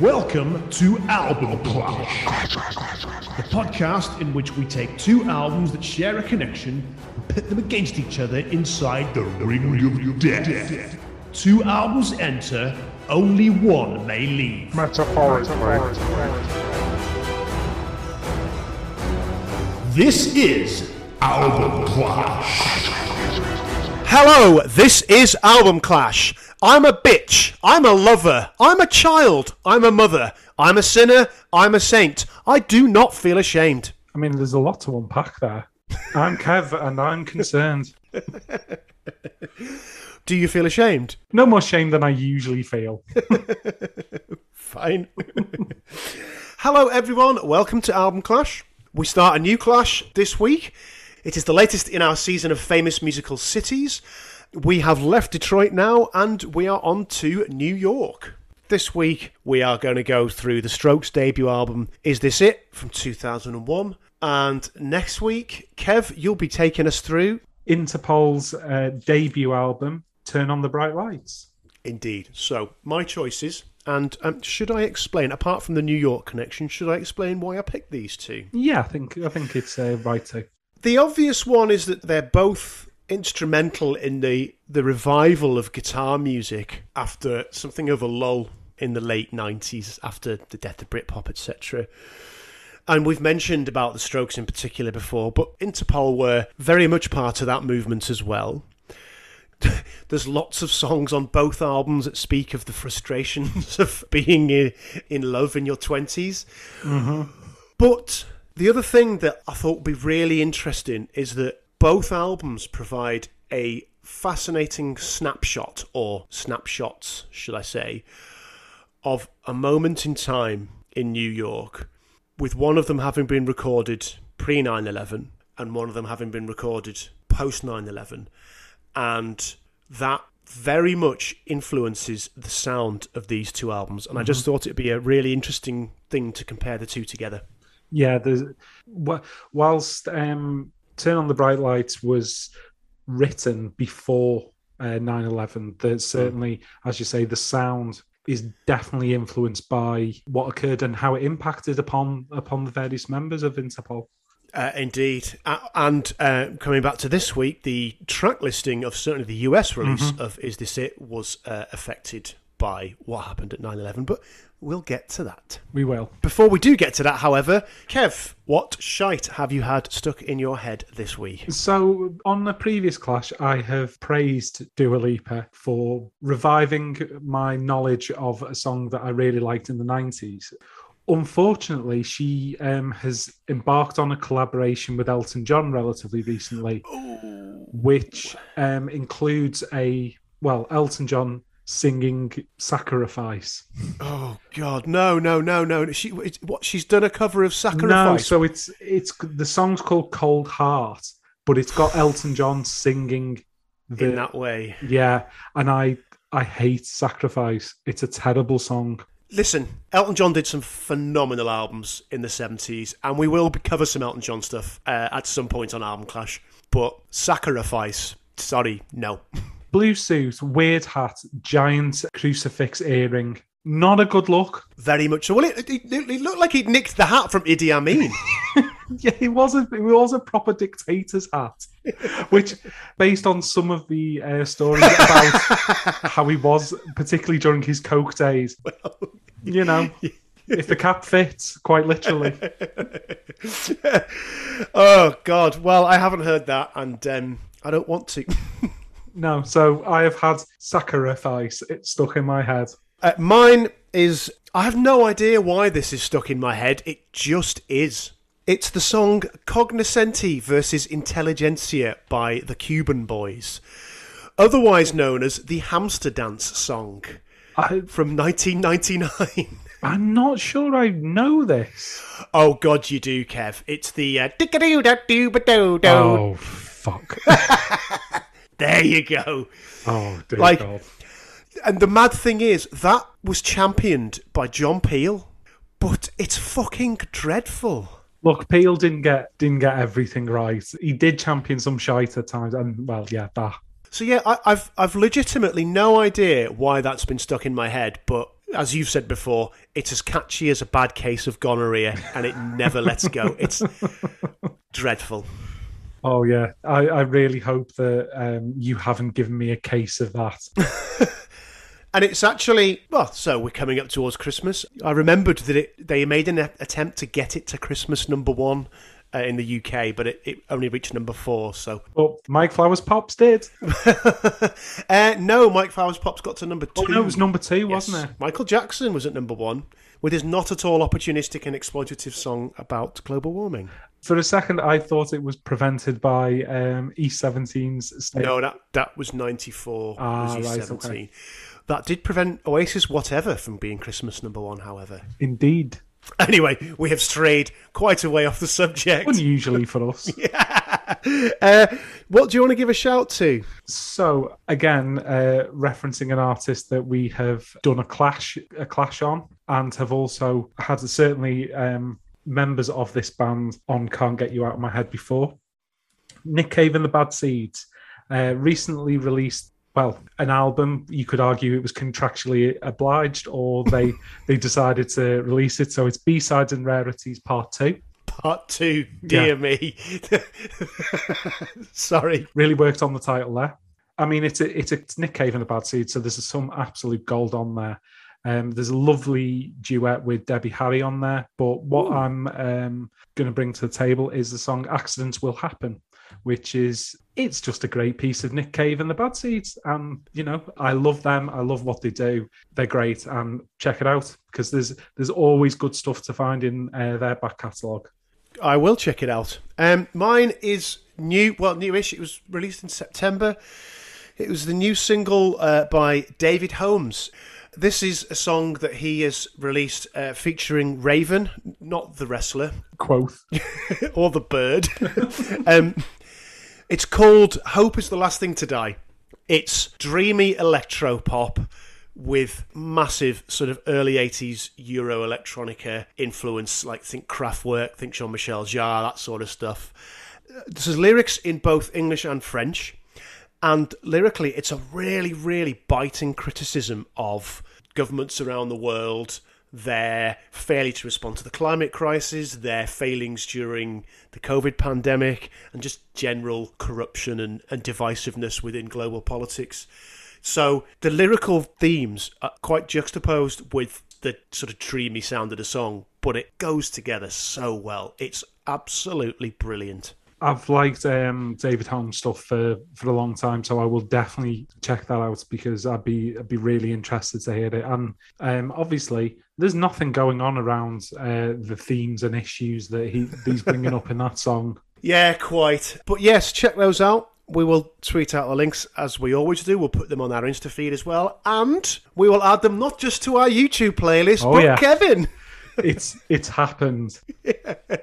Welcome to Album Clash, the podcast in which we take two albums that share a connection and pit them against each other inside the ring of death. Two albums enter, only one may leave. Metaphorically. This is Album Clash. Hello, this is Album Clash. I'm a bitch. I'm a lover. I'm a child. I'm a mother. I'm a sinner. I'm a saint. I do not feel ashamed. I mean, there's a lot to unpack there. I'm Kev, and I'm concerned. Do you feel ashamed? No more shame than I usually feel. Fine. Hello, everyone. Welcome to Album Clash. We start a new clash this week. It is the latest in our season of famous musical cities. We have left Detroit now and we are on to New York. This week we are going to go through the Strokes debut album Is This It from 2001 and next week Kev you'll be taking us through Interpol's uh, debut album, Turn on the Bright Lights. Indeed. So, my choices. And um, should I explain, apart from the New York connection, should I explain why I picked these two? Yeah, I think I think it's uh, right to. The obvious one is that they're both instrumental in the, the revival of guitar music after something of a lull in the late 90s, after the death of Britpop, etc. And we've mentioned about the Strokes in particular before, but Interpol were very much part of that movement as well. There's lots of songs on both albums that speak of the frustrations of being in, in love in your 20s. Mm-hmm. But the other thing that I thought would be really interesting is that both albums provide a fascinating snapshot, or snapshots, should I say, of a moment in time in New York, with one of them having been recorded pre 9 11 and one of them having been recorded post 9 11. And that very much influences the sound of these two albums. And I just thought it'd be a really interesting thing to compare the two together. Yeah, there's wh- whilst um, Turn on the Bright Lights was written before uh, 9/11, there's certainly, as you say, the sound is definitely influenced by what occurred and how it impacted upon upon the various members of Interpol. Uh, indeed. Uh, and uh, coming back to this week, the track listing of certainly the US release of Is This It was uh, affected by what happened at 9 11, but we'll get to that. We will. Before we do get to that, however, Kev, what shite have you had stuck in your head this week? So, on the previous clash, I have praised Dua Lipa for reviving my knowledge of a song that I really liked in the 90s. Unfortunately, she um, has embarked on a collaboration with Elton John relatively recently, which um, includes a, well, Elton John singing Sacrifice. Oh, God. No, no, no, no. She, it's, what, she's done a cover of sacrifice No, so it's it's the song's called Cold Heart, but it's got Elton John singing the, in that way. Yeah, and I I hate Sacrifice. It's a terrible song. Listen, Elton John did some phenomenal albums in the 70s, and we will cover some Elton John stuff uh, at some point on Album Clash. But Sacrifice, sorry, no. Blue suit, weird hat, giant crucifix earring. Not a good look. Very much so. Well, it, it, it looked like he'd nicked the hat from Idi Amin. Yeah, it was a it was a proper dictator's hat, which, based on some of the uh, stories about how he was, particularly during his coke days, you know, if the cap fits, quite literally. oh, God. Well, I haven't heard that, and um, I don't want to. No, so I have had sacrifice. It's stuck in my head. Uh, mine is. I have no idea why this is stuck in my head. It just is. It's the song Cognoscenti versus Intelligentsia by the Cuban Boys, otherwise known as the Hamster Dance song I, from 1999. I'm not sure I know this. oh, God, you do, Kev. It's the. Uh. Oh fuck! There you go. Oh dear Like- God! And the mad thing is, that was championed by John Peel, but it's fucking dreadful. Look, Peel didn't get didn't get everything right. He did champion some shite at times, and well, yeah, that. So yeah, I, I've I've legitimately no idea why that's been stuck in my head, but as you've said before, it's as catchy as a bad case of gonorrhea, and it never lets go. It's dreadful. Oh yeah, I, I really hope that um, you haven't given me a case of that. And it's actually well, so we're coming up towards Christmas. I remembered that it, they made an attempt to get it to Christmas number one uh, in the UK, but it, it, only reached number four. So, but Mike Flowers Pops did. uh, no, Mike Flowers Pops got to number two. Oh, no, it was number two, yes. wasn't it? Michael Jackson was at number one with his not at all opportunistic and exploitative song about global warming. For a second, I thought it was prevented by um, E17's. State. No, that that was ninety four. Ah, right, okay. That did prevent Oasis Whatever from being Christmas number one, however. Indeed. Anyway, we have strayed quite a way off the subject. Unusually for us. yeah. Uh, what do you want to give a shout to? So, again, uh, referencing an artist that we have done a clash, a clash on, and have also had certainly um, members of this band on "Can't Get You Out of My Head" before. Nick Cave and the Bad Seeds uh, recently released well, an album, you could argue it was contractually obliged, or they they decided to release it. So it's B sides and rarities part two. Part two, dear yeah. me. Sorry, really worked on the title there. I mean, it's a, it's a it's Nick Cave and the Bad Seed, so there's some absolute gold on there. Um, there's a lovely duet with Debbie Harry on there, but what Ooh. I'm um, going to bring to the table is the song "Accidents Will Happen." which is it's just a great piece of Nick Cave and the Bad Seeds. And you know, I love them. I love what they do. They're great. And check it out because there's there's always good stuff to find in uh, their back catalogue. I will check it out. Um, mine is new. Well, newish. It was released in September. It was the new single uh, by David Holmes. This is a song that he has released uh, featuring Raven, not the wrestler. Quoth. or the bird. um, it's called Hope is the Last Thing to Die. It's dreamy electro pop with massive sort of early 80s Euro electronica influence, like think Kraftwerk, think Jean Michel Jarre, that sort of stuff. This is lyrics in both English and French. And lyrically, it's a really, really biting criticism of governments around the world, their failure to respond to the climate crisis, their failings during the COVID pandemic, and just general corruption and, and divisiveness within global politics. So the lyrical themes are quite juxtaposed with the sort of dreamy sound of the song, but it goes together so well. It's absolutely brilliant. I've liked um, David Holmes stuff for, for a long time, so I will definitely check that out because I'd be I'd be really interested to hear it. And um, obviously, there's nothing going on around uh, the themes and issues that he he's bringing up in that song. Yeah, quite. But yes, check those out. We will tweet out the links as we always do. We'll put them on our Insta feed as well, and we will add them not just to our YouTube playlist, oh, but yeah. Kevin it's it's happened. Yeah.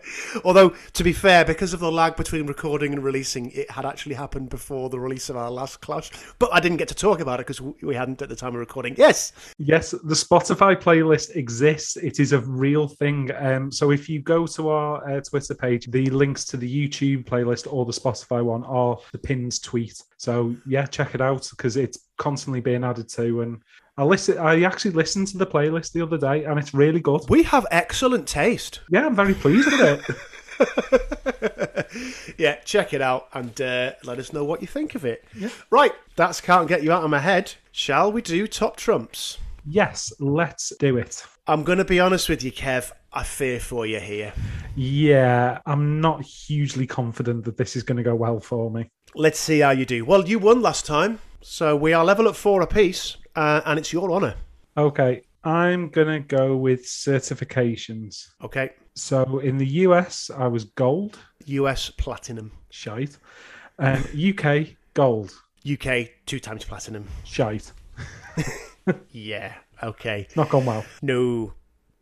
Although to be fair, because of the lag between recording and releasing, it had actually happened before the release of our last clash. But I didn't get to talk about it because we hadn't at the time of recording. Yes, yes, the Spotify playlist exists. It is a real thing. Um, so if you go to our uh, Twitter page, the links to the YouTube playlist or the Spotify one are the pins tweet. So yeah, check it out because it's constantly being added to and I listen. I actually listened to the playlist the other day, and it's really good. We have excellent taste. Yeah, I'm very pleased with it. yeah, check it out and uh, let us know what you think of it. Yeah. Right, that's can't get you out of my head. Shall we do top trumps? Yes, let's do it. I'm going to be honest with you, Kev. I fear for you here. Yeah, I'm not hugely confident that this is going to go well for me. Let's see how you do. Well, you won last time, so we are level at four apiece uh, and it's your honour. Okay, I'm gonna go with certifications. Okay. So in the US, I was gold. US platinum. Shite. Um, UK gold. UK two times platinum. Shite. yeah. Okay. Not gone well. No.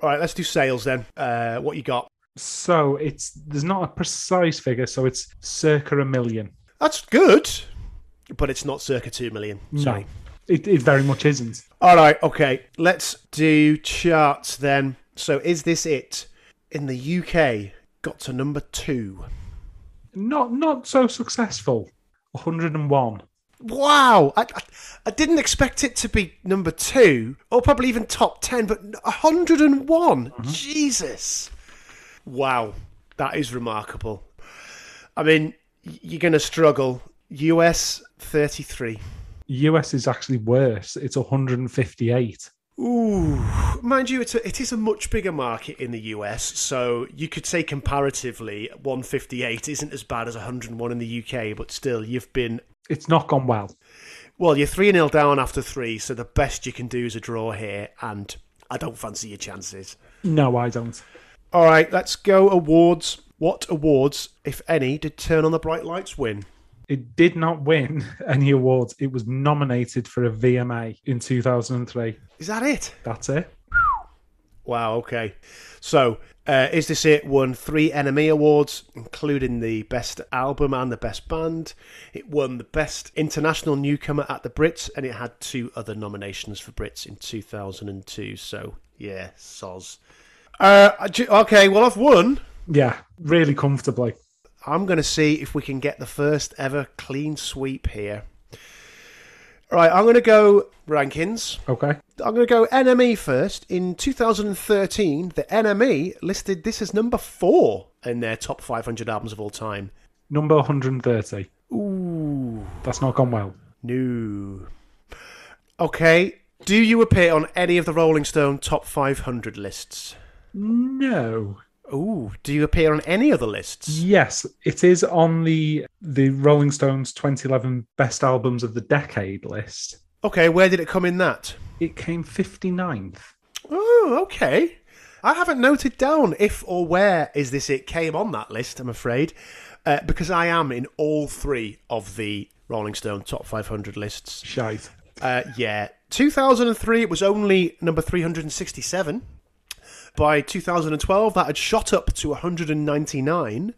All right. Let's do sales then. Uh, what you got? So it's there's not a precise figure, so it's circa a million. That's good, but it's not circa two million. Sorry. No. It, it very much isn't. All right, okay. Let's do charts then. So, is this it? In the UK, got to number two. Not not so successful. 101. wow. I, I, I didn't expect it to be number two, or probably even top 10, but 101. Mm-hmm. Jesus. Wow. That is remarkable. I mean, you're going to struggle. US 33. US is actually worse. It's 158. Ooh, mind you, it's a, it is a much bigger market in the US, so you could say comparatively, 158 isn't as bad as 101 in the UK, but still, you've been It's not gone well. well, you're 3 0 down after three, so the best you can do is a draw here, and I don't fancy your chances. No, I don't. All right, let's go awards. What awards, if any, did Turn on the Bright Lights win? It did not win any awards. It was nominated for a VMA in 2003. Is that it? That's it. Wow, okay. So, uh, Is This It won three NME Awards, including the Best Album and the Best Band. It won the Best International Newcomer at the Brits, and it had two other nominations for Brits in 2002. So, yeah, soz. Uh, okay, well, I've won. Yeah, really comfortably. I'm going to see if we can get the first ever clean sweep here. All right, I'm going to go rankings. Okay. I'm going to go NME first. In 2013, the NME listed this as number four in their top 500 albums of all time. Number 130. Ooh, That's not gone well. no. Okay, do you appear on any of the Rolling Stone top 500 lists? No. Ooh, do you appear on any other lists? Yes, it is on the the Rolling Stones 2011 Best Albums of the Decade list. Okay, where did it come in that? It came 59th. Oh, okay. I haven't noted down if or where is this it came on that list, I'm afraid, uh, because I am in all three of the Rolling Stone top 500 lists. Shite. Uh, yeah. 2003, it was only number 367. By 2012, that had shot up to 199.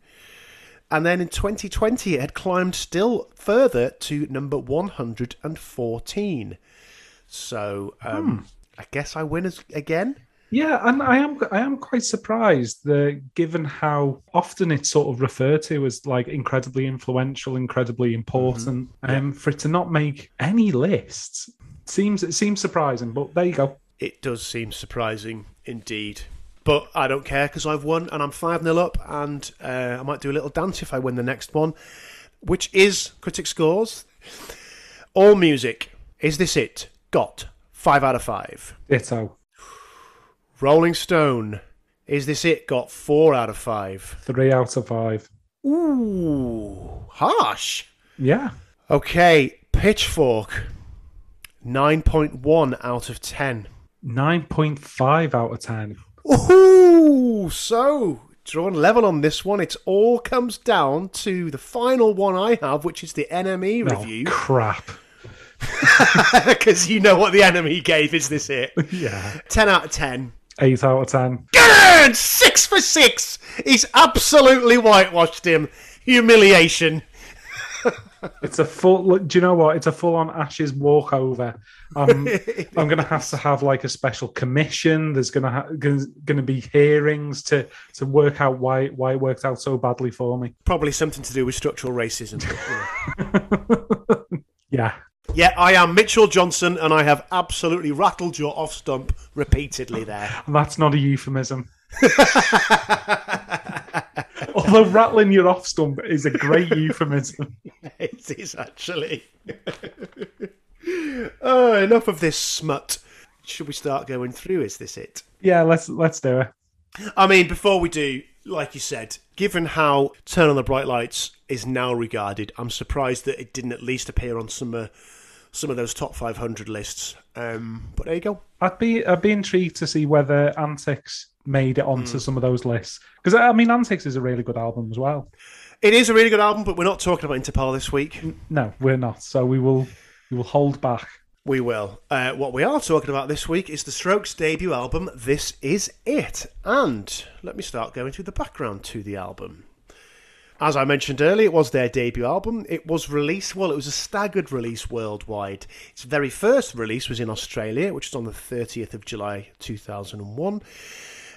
And then in 2020, it had climbed still further to number 114. So um, I guess I win as, again. Yeah, and I am I am quite surprised that given how often it's sort of referred to as like incredibly influential, incredibly important, um, for it to not make any lists seems it seems surprising. But there you go. It does seem surprising indeed. But I don't care because I've won and I'm 5 0 up, and uh, I might do a little dance if I win the next one, which is Critic Scores. All music. Is this it? Got 5 out of 5. Ditto. Rolling Stone. Is this it? Got 4 out of 5. Three out of five. Ooh, harsh. Yeah. Okay, Pitchfork. 9.1 out of 10. Nine point five out of ten. Ooh, so drawn level on this one. It all comes down to the final one I have, which is the NME Oh, review. crap. Because you know what the NME gave, is this it? Yeah. 10 out of 10. Eight out of ten. Good! Six for six! He's absolutely whitewashed him. Humiliation. It's a full. Look, do you know what? It's a full-on Ashes walkover. I'm, I'm going to have to have like a special commission. There's going to ha- going to be hearings to to work out why why it worked out so badly for me. Probably something to do with structural racism. but, you. Yeah, Yeah, I am Mitchell Johnson, and I have absolutely rattled your off stump repeatedly there. that's not a euphemism. Although rattling your off stump is a great euphemism. it is actually. oh, enough of this smut. Should we start going through? Is this it? Yeah, let's let's do it. I mean, before we do, like you said, given how Turn on the Bright Lights is now regarded, I'm surprised that it didn't at least appear on some uh, some of those top 500 lists. Um, but there you go. I'd be I'd be intrigued to see whether Antics made it onto some of those lists because I mean Antics is a really good album as well. It is a really good album, but we're not talking about Interpol this week. No, we're not. So we will we will hold back. We will. Uh, what we are talking about this week is the Strokes' debut album, This Is It. And let me start going through the background to the album. As I mentioned earlier, it was their debut album. It was released, well, it was a staggered release worldwide. Its very first release was in Australia, which was on the 30th of July 2001.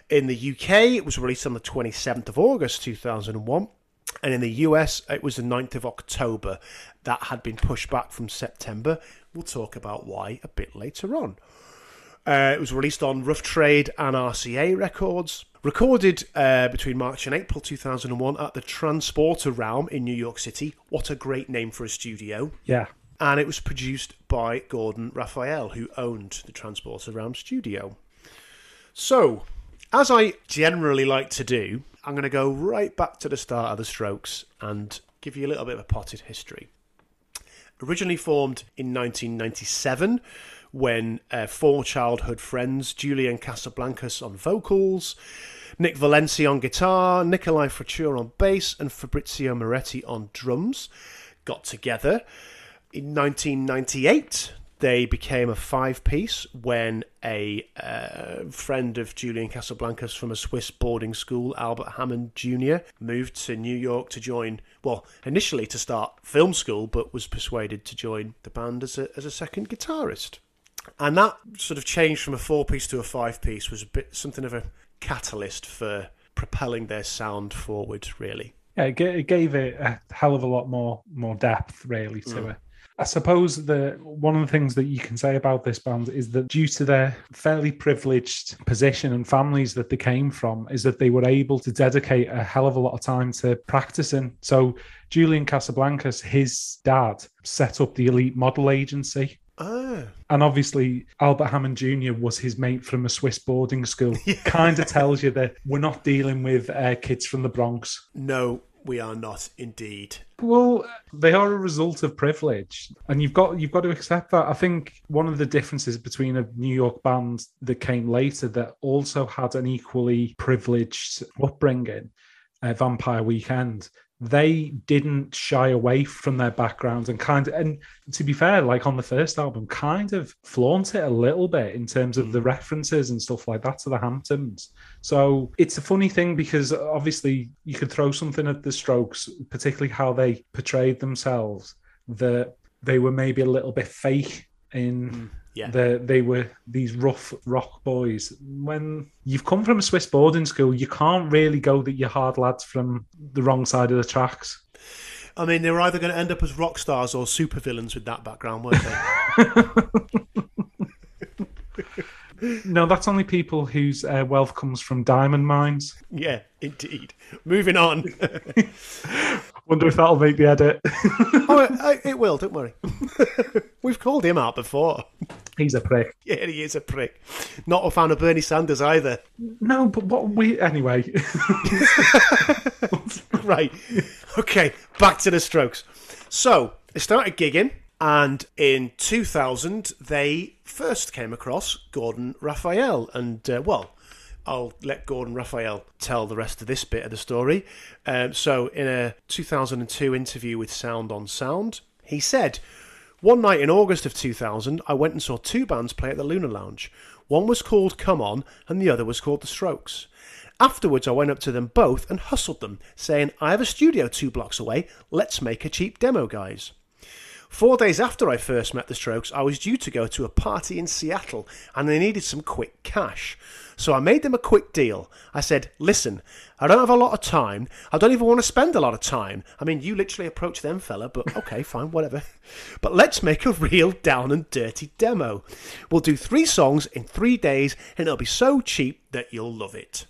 In the UK, it was released on the 27th of August 2001. And in the US, it was the 9th of October. That had been pushed back from September. We'll talk about why a bit later on. Uh, it was released on Rough Trade and RCA Records. Recorded uh, between March and April 2001 at the Transporterraum in New York City. What a great name for a studio. Yeah. And it was produced by Gordon Raphael, who owned the Transporterraum studio. So, as I generally like to do, I'm going to go right back to the start of the Strokes and give you a little bit of a potted history. Originally formed in 1997 when uh, four childhood friends, Julian Casablancas on vocals, Nick Valensi on guitar, Nikolai Fraiture on bass, and Fabrizio Moretti on drums, got together. In 1998, they became a five piece when a uh, friend of Julian Casablancas from a Swiss boarding school, Albert Hammond Jr., moved to New York to join, well, initially to start film school, but was persuaded to join the band as a, as a second guitarist. And that sort of change from a four piece to a five piece was a bit something of a catalyst for propelling their sound forward, really. Yeah, it gave it a hell of a lot more more depth, really, to mm. it. I suppose the one of the things that you can say about this band is that due to their fairly privileged position and families that they came from, is that they were able to dedicate a hell of a lot of time to practicing. So Julian Casablancas, his dad, set up the Elite Model Agency Oh. And obviously, Albert Hammond Jr. was his mate from a Swiss boarding school. Yeah. Kind of tells you that we're not dealing with uh, kids from the Bronx. No, we are not indeed. Well, they are a result of privilege, and you've got you've got to accept that. I think one of the differences between a New York band that came later that also had an equally privileged upbringing, uh, Vampire Weekend, they didn't shy away from their backgrounds and kind of and to be fair like on the first album kind of flaunt it a little bit in terms of the mm. references and stuff like that to the hamptons so it's a funny thing because obviously you could throw something at the strokes particularly how they portrayed themselves that they were maybe a little bit fake in mm yeah. The, they were these rough rock boys. When you've come from a Swiss boarding school, you can't really go that you're hard lads from the wrong side of the tracks. I mean, they were either going to end up as rock stars or supervillains with that background, weren't they? no, that's only people whose uh, wealth comes from diamond mines. Yeah, indeed. Moving on. Wonder if that'll make the edit. oh, it, it will. Don't worry. We've called him out before. He's a prick. Yeah, he is a prick. Not a fan of Bernie Sanders either. No, but what we anyway. right. Okay. Back to the Strokes. So they started gigging, and in 2000 they first came across Gordon Raphael, and uh, well, I'll let Gordon Raphael tell the rest of this bit of the story. Um, so, in a 2002 interview with Sound on Sound, he said, One night in August of 2000, I went and saw two bands play at the Luna Lounge. One was called Come On, and the other was called The Strokes. Afterwards, I went up to them both and hustled them, saying, I have a studio two blocks away, let's make a cheap demo, guys. Four days after I first met the Strokes, I was due to go to a party in Seattle and they needed some quick cash. So I made them a quick deal. I said, listen, I don't have a lot of time. I don't even want to spend a lot of time. I mean, you literally approached them, fella, but okay, fine, whatever. But let's make a real down and dirty demo. We'll do three songs in three days and it'll be so cheap that you'll love it.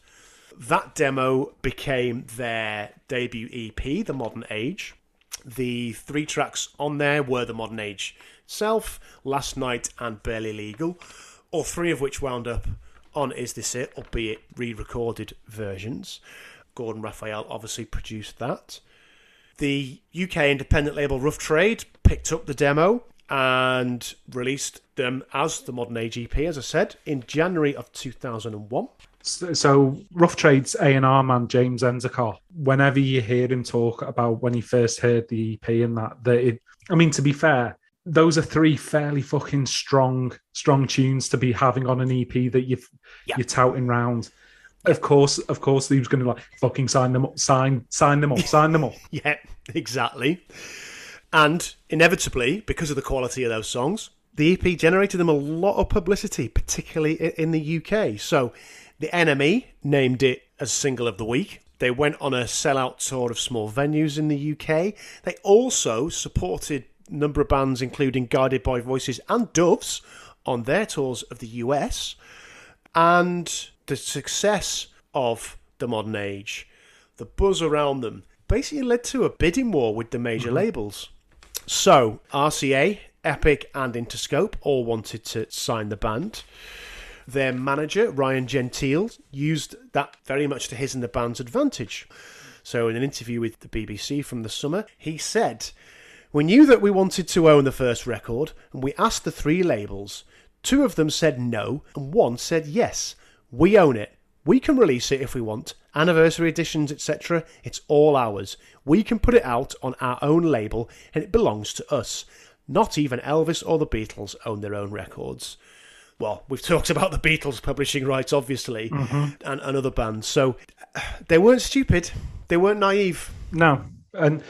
That demo became their debut EP, The Modern Age. The three tracks on there were The Modern Age Self, Last Night, and Barely Legal, all three of which wound up on Is This It, albeit re recorded versions. Gordon Raphael obviously produced that. The UK independent label Rough Trade picked up the demo and released them as the Modern Age EP, as I said, in January of 2001. So, Rough Trade's A&R man, James Endicott, whenever you hear him talk about when he first heard the EP and that, that it, I mean, to be fair, those are three fairly fucking strong, strong tunes to be having on an EP that you've yeah. you're touting round. Of course, of course, he was going to like fucking sign them up, sign, sign them up, sign them up. yeah, exactly. And inevitably, because of the quality of those songs, the EP generated them a lot of publicity, particularly in the UK. So, the NME named it as single of the week. They went on a sellout tour of small venues in the UK. They also supported number of bands, including Guided by Voices and Doves, on their tours of the US. And the success of the modern age, the buzz around them, basically led to a bidding war with the major mm-hmm. labels. So, RCA, Epic, and Interscope all wanted to sign the band. Their manager, Ryan Gentles, used that very much to his and the band's advantage. So, in an interview with the BBC from the summer, he said, We knew that we wanted to own the first record, and we asked the three labels. Two of them said no, and one said yes. We own it. We can release it if we want. Anniversary editions, etc. It's all ours. We can put it out on our own label, and it belongs to us. Not even Elvis or the Beatles own their own records well, we've talked about the Beatles publishing rights, obviously, mm-hmm. and, and other bands. So they weren't stupid. They weren't naive. No, and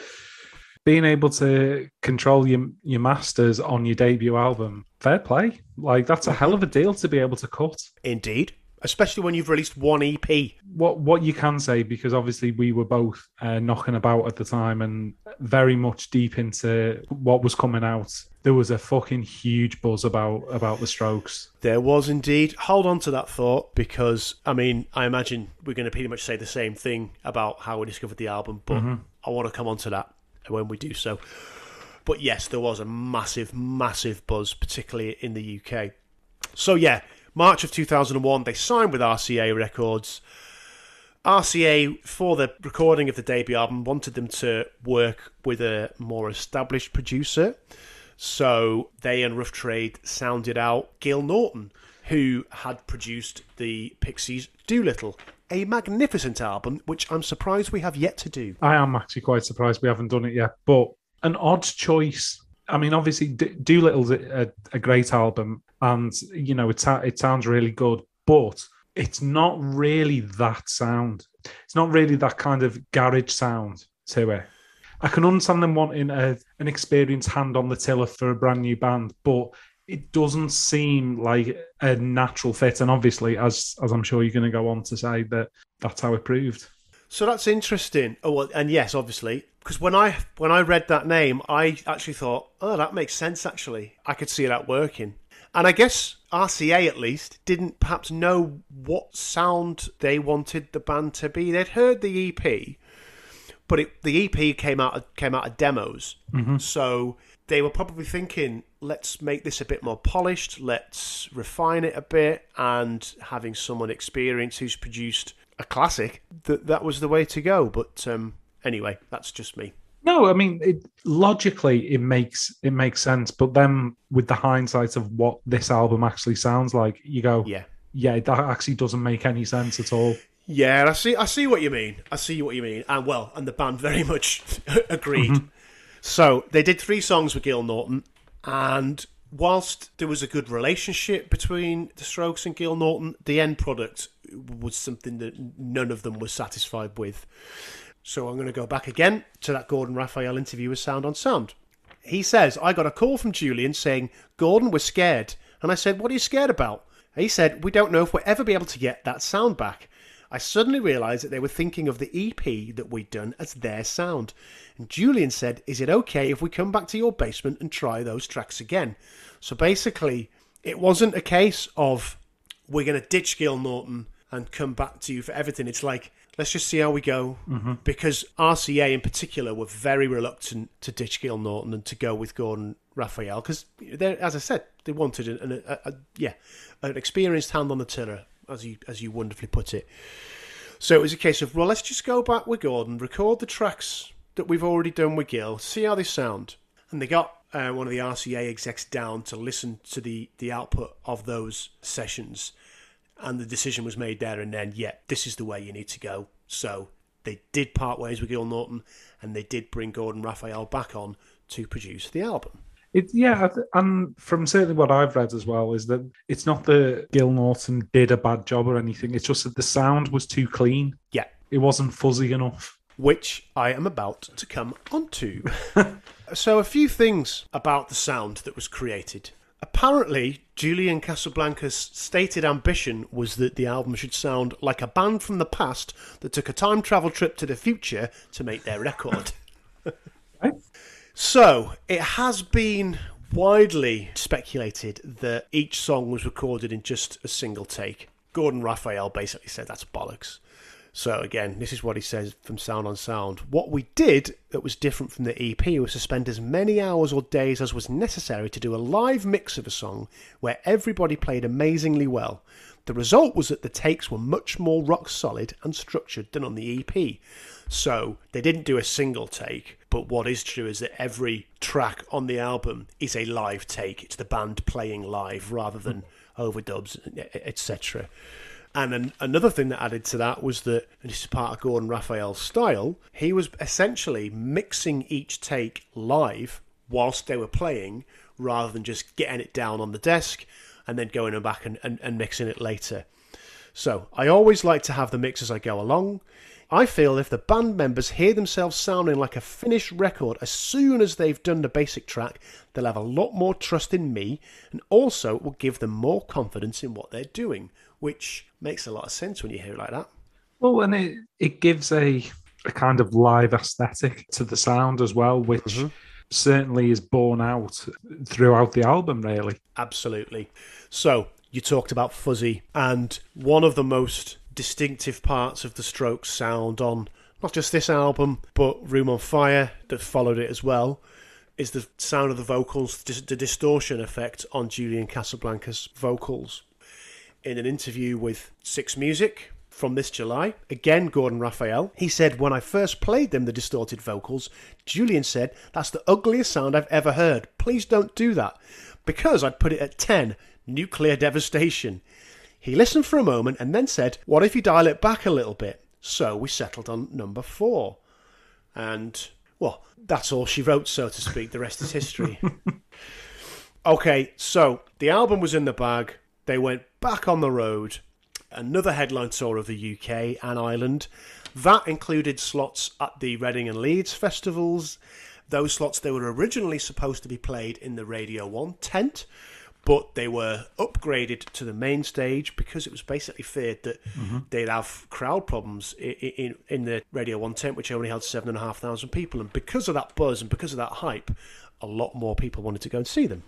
being able to control your your masters on your debut album, fair play. Like that's a hell of a deal to be able to cut. Indeed. Especially when you've released one EP. What what you can say because obviously we were both uh, knocking about at the time and very much deep into what was coming out. There was a fucking huge buzz about about the Strokes. There was indeed. Hold on to that thought because, I mean, I imagine we're going to pretty much say the same thing about how we discovered the album, but I want to come on to that when we do so. But yes, there was a massive, massive buzz, particularly in the UK. So yeah, March of 2001, they signed with RCA Records. RCA, for the recording of the debut album, wanted them to work with a more established producer. So they and Rough Trade sounded out Gil Norton, who had produced the Pixies' Doolittle, a magnificent album, which I'm surprised we have yet to do. I am actually quite surprised we haven't done it yet, but an odd choice. I mean, obviously, D- Doolittle's a, a great album, and you know it sa- it sounds really good, but it's not really that sound. It's not really that kind of garage sound to it. I can understand them wanting a, an experienced hand on the tiller for a brand new band, but it doesn't seem like a natural fit. And obviously, as as I'm sure you're going to go on to say, that that's how it proved. So that's interesting. Oh well, and yes, obviously, because when I when I read that name, I actually thought, oh, that makes sense. Actually, I could see that working. And I guess RCA at least didn't perhaps know what sound they wanted the band to be. They'd heard the EP, but it, the EP came out came out of demos, mm-hmm. so they were probably thinking, let's make this a bit more polished, let's refine it a bit, and having someone experienced who's produced a classic, that that was the way to go. But um, anyway, that's just me. No, I mean it, logically it makes it makes sense, but then with the hindsight of what this album actually sounds like, you go, Yeah. yeah, that actually doesn't make any sense at all. Yeah, I see. I see what you mean. I see what you mean, and well, and the band very much agreed. So they did three songs with Gil Norton, and whilst there was a good relationship between the Strokes and Gil Norton, the end product was something that none of them were satisfied with. So I'm going to go back again to that Gordon Raphael interview with Sound on Sound. He says, I got a call from Julian saying Gordon was scared. And I said, What are you scared about? He said, We don't know if we'll ever be able to get that sound back. I suddenly realised that they were thinking of the EP that we'd done as their sound. And Julian said, Is it okay if we come back to your basement and try those tracks again? So basically, it wasn't a case of we're going to ditch Gil Norton and come back to you for everything. It's like, let's just see how we go. Mm-hmm. Because RCA in particular were very reluctant to ditch Gil Norton and to go with Gordon Raphael. Because, as I said, they wanted an, an, a, a, yeah, an experienced hand on the tiller, as you, as you wonderfully put it. So it was a case of, well, let's just go back with Gordon, record the tracks that we've already done with Gil, see how they sound. And they got uh, one of the RCA execs down to listen to the, the output of those sessions. And the decision was made there and then, yeah, this is the way you need to go. So they did part ways with Gil Norton and they did bring Gordon Raphael back on to produce the album. It, yeah, and from certainly what I've read as well is that it's not that Gil Norton did a bad job or anything. It's just that the sound was too clean. Yeah, It wasn't fuzzy enough. which I am about to come onto. so, a few things about the sound that was created. Apparently, Julian Casablancas' stated ambition was that the album should sound like a band from the past that took a time travel trip to the future to make their record. So, it has been widely speculated that each song was recorded in just a single take. Gordon Raphael basically said that's bollocks. So again, this is what he says from Sound on Sound. What we did that was different from the EP was to spend as many hours or days as was necessary to do a live mix of a song where everybody played amazingly well. The result was that the takes were much more rock solid and structured than on the EP. So they didn't do a single take, but what is true is that every track on the album is a live take. It's the band playing live rather than overdubs, etc. And an, another thing that added to that was that, and this is part of Gordon Raphael's style, he was essentially mixing each take live whilst they were playing rather than just getting it down on the desk and then going back and, and, and mixing it later. So I always like to have the mix as I go along. I feel if the band members hear themselves sounding like a finished record as soon as they've done the basic track, they'll have a lot more trust in me and also it will give them more confidence in what they're doing, which makes a lot of sense when you hear it like that. Well, and it, it gives a, a kind of live aesthetic to the sound as well, which mm-hmm. Certainly is borne out throughout the album, really. Absolutely. So, you talked about Fuzzy, and one of the most distinctive parts of the Strokes sound on not just this album, but Room on Fire that followed it as well, is the sound of the vocals, the distortion effect on Julian Casablancas' vocals in an interview with Six Music from this July, again Gordon Raphael, he said, When I first played them, the distorted vocals, Julian said, That's the ugliest sound I've ever heard. Please don't do that. Because I'd put it at 10, nuclear devastation. He listened for a moment and then said, What if you dial it back a little bit? So we settled on number four. And, well, that's all she wrote, so to speak. The rest is history. okay, so the album was in the bag. They went back on the road, another headline tour of the UK and Ireland. That included slots at the Reading and Leeds festivals. Those slots they were originally supposed to be played in the Radio 1 tent, but they were upgraded to the main stage because it was basically feared that mm-hmm. they'd have crowd problems in, in, in, the Radio 1 tent, which only held 7,500 people. And because of that buzz and because of that hype, a lot more people wanted to go and see them.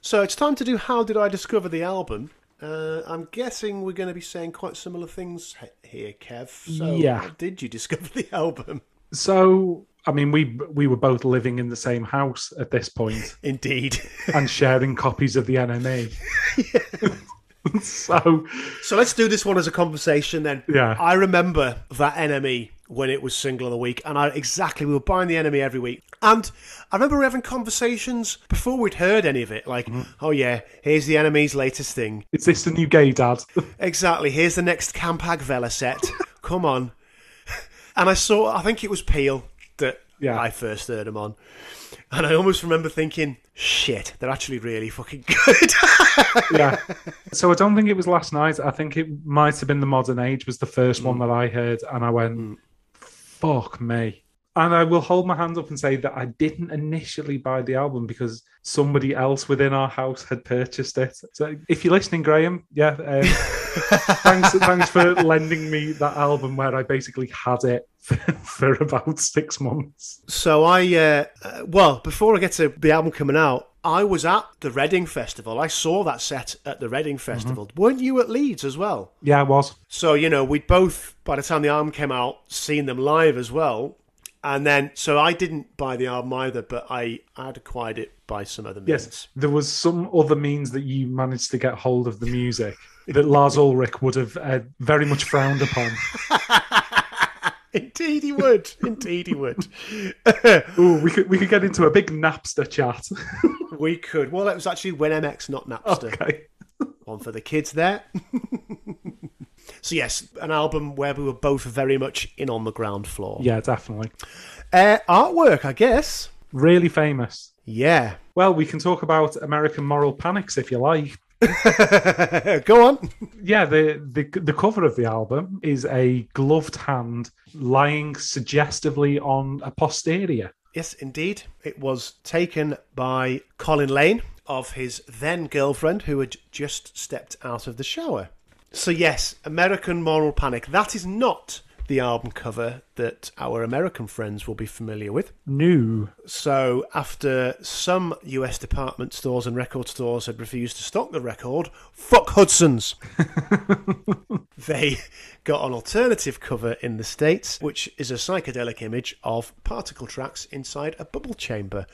So it's time to do How Did I Discover the Album? Uh, I'm guessing we're going to be saying quite similar things here, Kev. So, yeah. how did you discover the album? So, I mean, we we were both living in the same house at this point. Indeed. and sharing copies of the NME. so, so let's do this one as a conversation then. Yeah. I remember that NME when it was single of the week, and I exactly we were buying the NME every week, and I remember we having conversations before we'd heard any of it, like, mm. oh yeah, here's the NME's latest thing. Is this the new gay dad? exactly. Here's the next Campag Velocet. Come on. And I saw, I think it was Peel that yeah. I first heard him on. And I almost remember thinking, shit, they're actually really fucking good. yeah. So I don't think it was last night. I think it might have been The Modern Age was the first mm. one that I heard. And I went, mm. Fuck me. And I will hold my hands up and say that I didn't initially buy the album because somebody else within our house had purchased it. So if you're listening, Graham, yeah, um, thanks, thanks for lending me that album where I basically had it for, for about six months. So I, uh, uh, well, before I get to the album coming out, I was at the Reading Festival. I saw that set at the Reading Festival. Mm-hmm. Weren't you at Leeds as well? Yeah, I was. So, you know, we'd both, by the time the album came out, seen them live as well and then so I didn't buy the album either, but I had acquired it by some other means. Yes, there was some other means that you managed to get hold of the music that Lars Ulrich would have uh, very much frowned upon. Indeed, he would. Indeed, he would. Ooh, we could we could get into a big Napster chat. we could. Well, it was actually WinMX, not Napster. Okay. One for the kids there. So yes, an album where we were both very much in on the ground floor. Yeah, definitely. Uh, artwork, I guess. Really famous. Yeah. Well, we can talk about American Moral Panics if you like. Go on. Yeah, the, the the cover of the album is a gloved hand lying suggestively on a posterior. Yes, indeed. It was taken by Colin Lane, of his then girlfriend who had just stepped out of the shower. So, yes, American Moral Panic. That is not the album cover that our American friends will be familiar with. New. So, after some US department stores and record stores had refused to stock the record, fuck Hudson's. they got an alternative cover in the States, which is a psychedelic image of particle tracks inside a bubble chamber.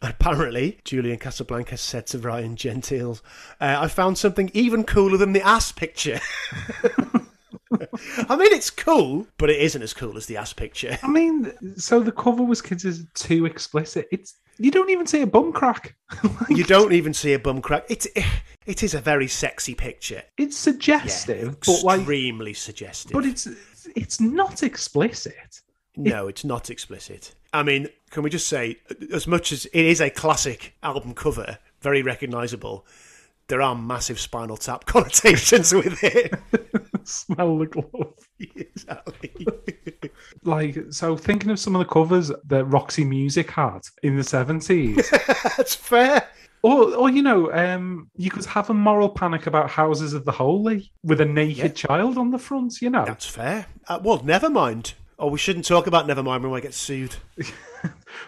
Apparently, Julian Casablanca said to Ryan Gentles, uh, I found something even cooler than the ass picture. I mean, it's cool, but it isn't as cool as the ass picture. I mean, so the cover was considered too explicit. It's you don't even see a bum crack. Like, you don't even see a bum crack. It's it is a very sexy picture. It's suggestive, but like extremely suggestive. But it's it's not explicit. No, it's not explicit. I mean, can we just say, as much as it is a classic album cover, very recognisable, there are massive Spinal Tap connotations with it. Smell the glove. Like, so thinking of some of the covers that Roxy Music had in the 70s. That's fair. Or, or you know, um, you could have a moral panic about houses of the holy with a naked Yeah. child on the front. You know, That's fair. Uh, well, never mind. Oh, we shouldn't talk about Nevermind when I get sued.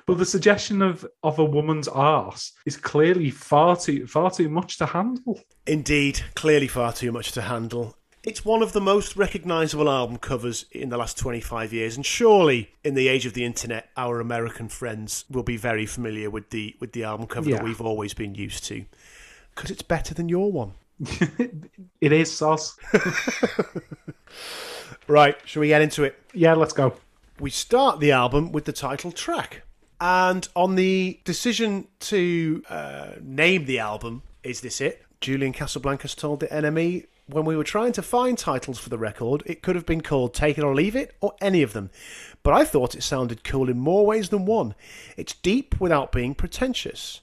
but the suggestion of of a woman's arse is clearly far too far too much to handle. Indeed, clearly far too much to handle. It's one of the most recognisable album covers in the last 25 years, and surely, in the age of the internet, our American friends will be very familiar with the with the album cover Yeah. that we've always been used to, because it's better than your one. it is sauce. Right, shall we get into it? Yeah, let's go. we start the album with the title track. And on the decision to uh, name the album, Is This It? Julian Casablancas told the NME when we were trying to find titles for the record, it could have been called Take It or Leave It or any of them. But I thought it sounded cool in more ways than one. It's deep without being pretentious.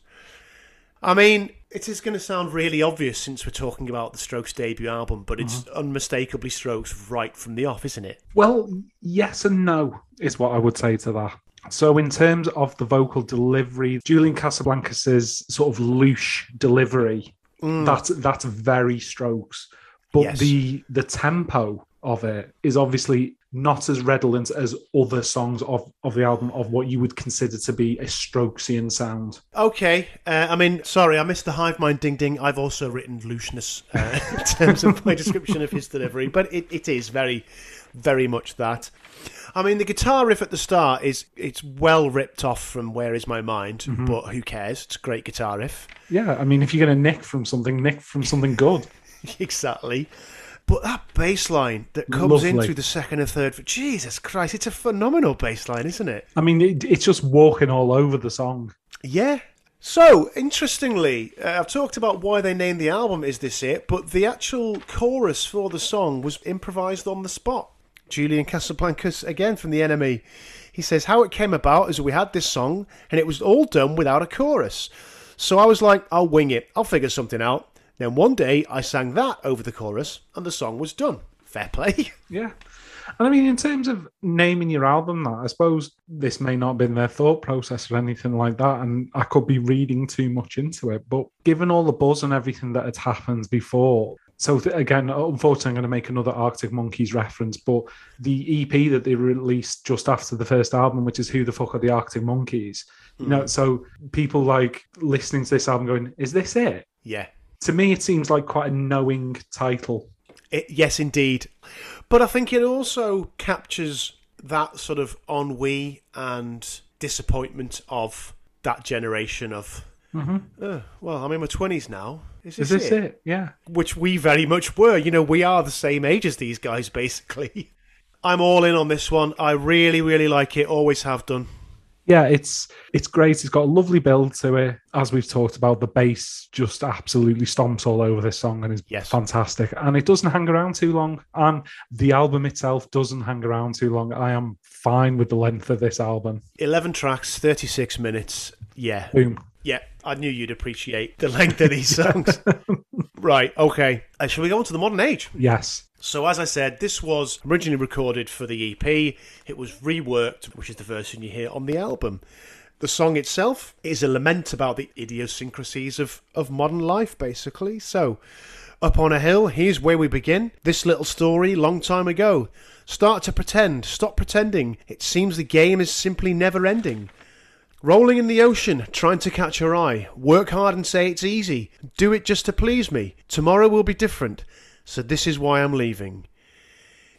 I mean, it is going to sound really obvious since we're talking about the Strokes debut album, but it's mm-hmm. unmistakably Strokes right from the off, isn't it? Well, yes and no is what I would say to that. So, in terms of the vocal delivery, Julian Casablancas' sort of loose delivery, mm. that's that's very Strokes, but Yes. the the tempo of it is obviously not as redolent as other songs of, of the album of what you would consider to be a Strokesian sound. Okay, uh, I mean, sorry, I missed the hive mind ding ding. I've also written looseness uh, in terms of my description of his delivery, but it, it is very, very much that. I mean, the guitar riff at the start is it's well ripped off from Where Is My Mind, but who cares? It's a great guitar riff. Yeah, I mean, if you're going to nick from something, nick from something good. exactly. But that bass line that comes in through the second and third, Jesus Christ, it's a phenomenal bass line, isn't it? I mean, it, it's just walking all over the song. Yeah. So, interestingly, uh, I've talked about why they named the album Is This It, but the actual chorus for the song was improvised on the spot. Julian Casablancas, again from the NME, he says, How it came about is we had this song and it was all done without a chorus. So I was like, I'll wing it, I'll figure something out. Then one day I sang that over the chorus and the song was done. Fair play. Yeah. And I mean, in terms of naming your album, that I suppose this may not have been their thought process or anything like that, and I could be reading too much into it. But given all the buzz and everything that had happened before, so th- again, unfortunately, I'm going to make another Arctic Monkeys reference. But the EP that they released just after the first album, which is "Who the Fuck Are the Arctic Monkeys," you know, hmm. so people like listening to this album going, "Is this it?" yeah. To me, it seems like quite a knowing title. It, yes, indeed. But I think it also captures that sort of ennui and disappointment of that generation of, "Uh, well, I'm in my 20s now. Is this, Mm-hmm. Is this it? it? Yeah. Which we very much were. You know, we are the same age as these guys, basically. I'm all in on this one. I really, really like it. Always have done. Yeah, it's it's great. It's got a lovely build to it. As we've talked about, the bass just absolutely stomps all over this song and is Yes. fantastic. And it doesn't hang around too long. And the album itself doesn't hang around too long. I am fine with the length of this album. 11 tracks, 36 minutes. Yeah. Boom. Yeah, I knew you'd appreciate the length of these songs. right, okay. Uh, shall we go on to the modern age? Yes. So, as I said, this was originally recorded for the EP. It was reworked, which is the version you hear on the album. The song itself is a lament about the idiosyncrasies of, of modern life, basically. So, up on a hill, here's where we begin. This little story, long time ago. Start to pretend, stop pretending. It seems the game is simply never ending. Rolling in the ocean, trying to catch her eye. Work hard and say it's easy. Do it just to please me. Tomorrow will be different. So this is why I'm leaving.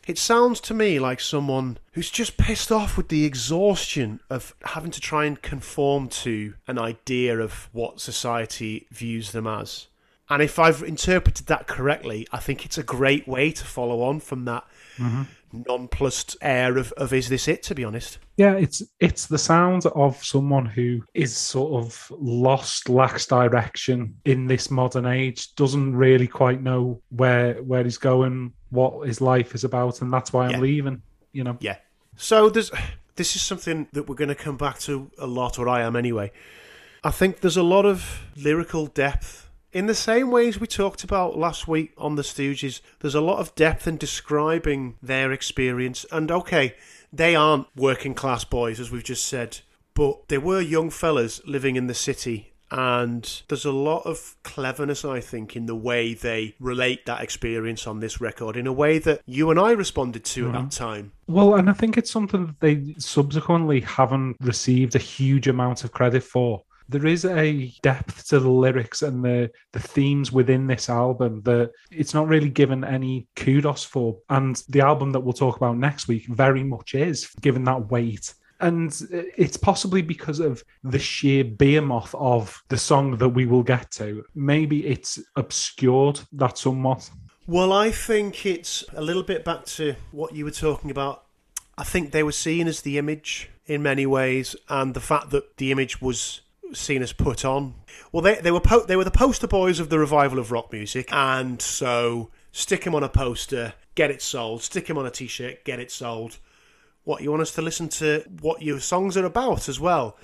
It sounds to me like someone who's just pissed off with the exhaustion of having to try and conform to an idea of what society views them as. And if I've interpreted that correctly, I think it's a great way to follow on from that mm-hmm. Nonplussed air of, of is this it, to be honest. Yeah, it's it's the sound of someone who is sort of lost, lacks direction in this modern age, doesn't really quite know where where he's going, what his life is about, and that's why I'm Yeah. leaving. You know, Yeah. So there's this is something that we're going to come back to a lot, or I am anyway. I think there's a lot of lyrical depth in the same ways we talked about last week on the Stooges. There's a lot of depth in describing their experience, and okay, they aren't working class boys as we've just said, but they were young fellas living in the city. And there's a lot of cleverness, I think, in the way they relate that experience on this record in a way that you and I responded to at that mm-hmm. time. Well, and I think it's something that they subsequently haven't received a huge amount of credit for. There is a depth to the lyrics and the, the themes within this album that it's not really given any kudos for. And the album that we'll talk about next week very much is given that weight. And it's possibly because of the sheer behemoth of the song that we will get to. Maybe it's obscured that somewhat. Well, I think it's a little bit back to what you were talking about. I think they were seen as the image in many ways, and the fact that the image was seen as put on. Well, they they were po- they were the poster boys of the revival of rock music, and so stick him on a poster, get it sold. Stick him on a t-shirt, get it sold. What you want us to listen to? What your songs are about as well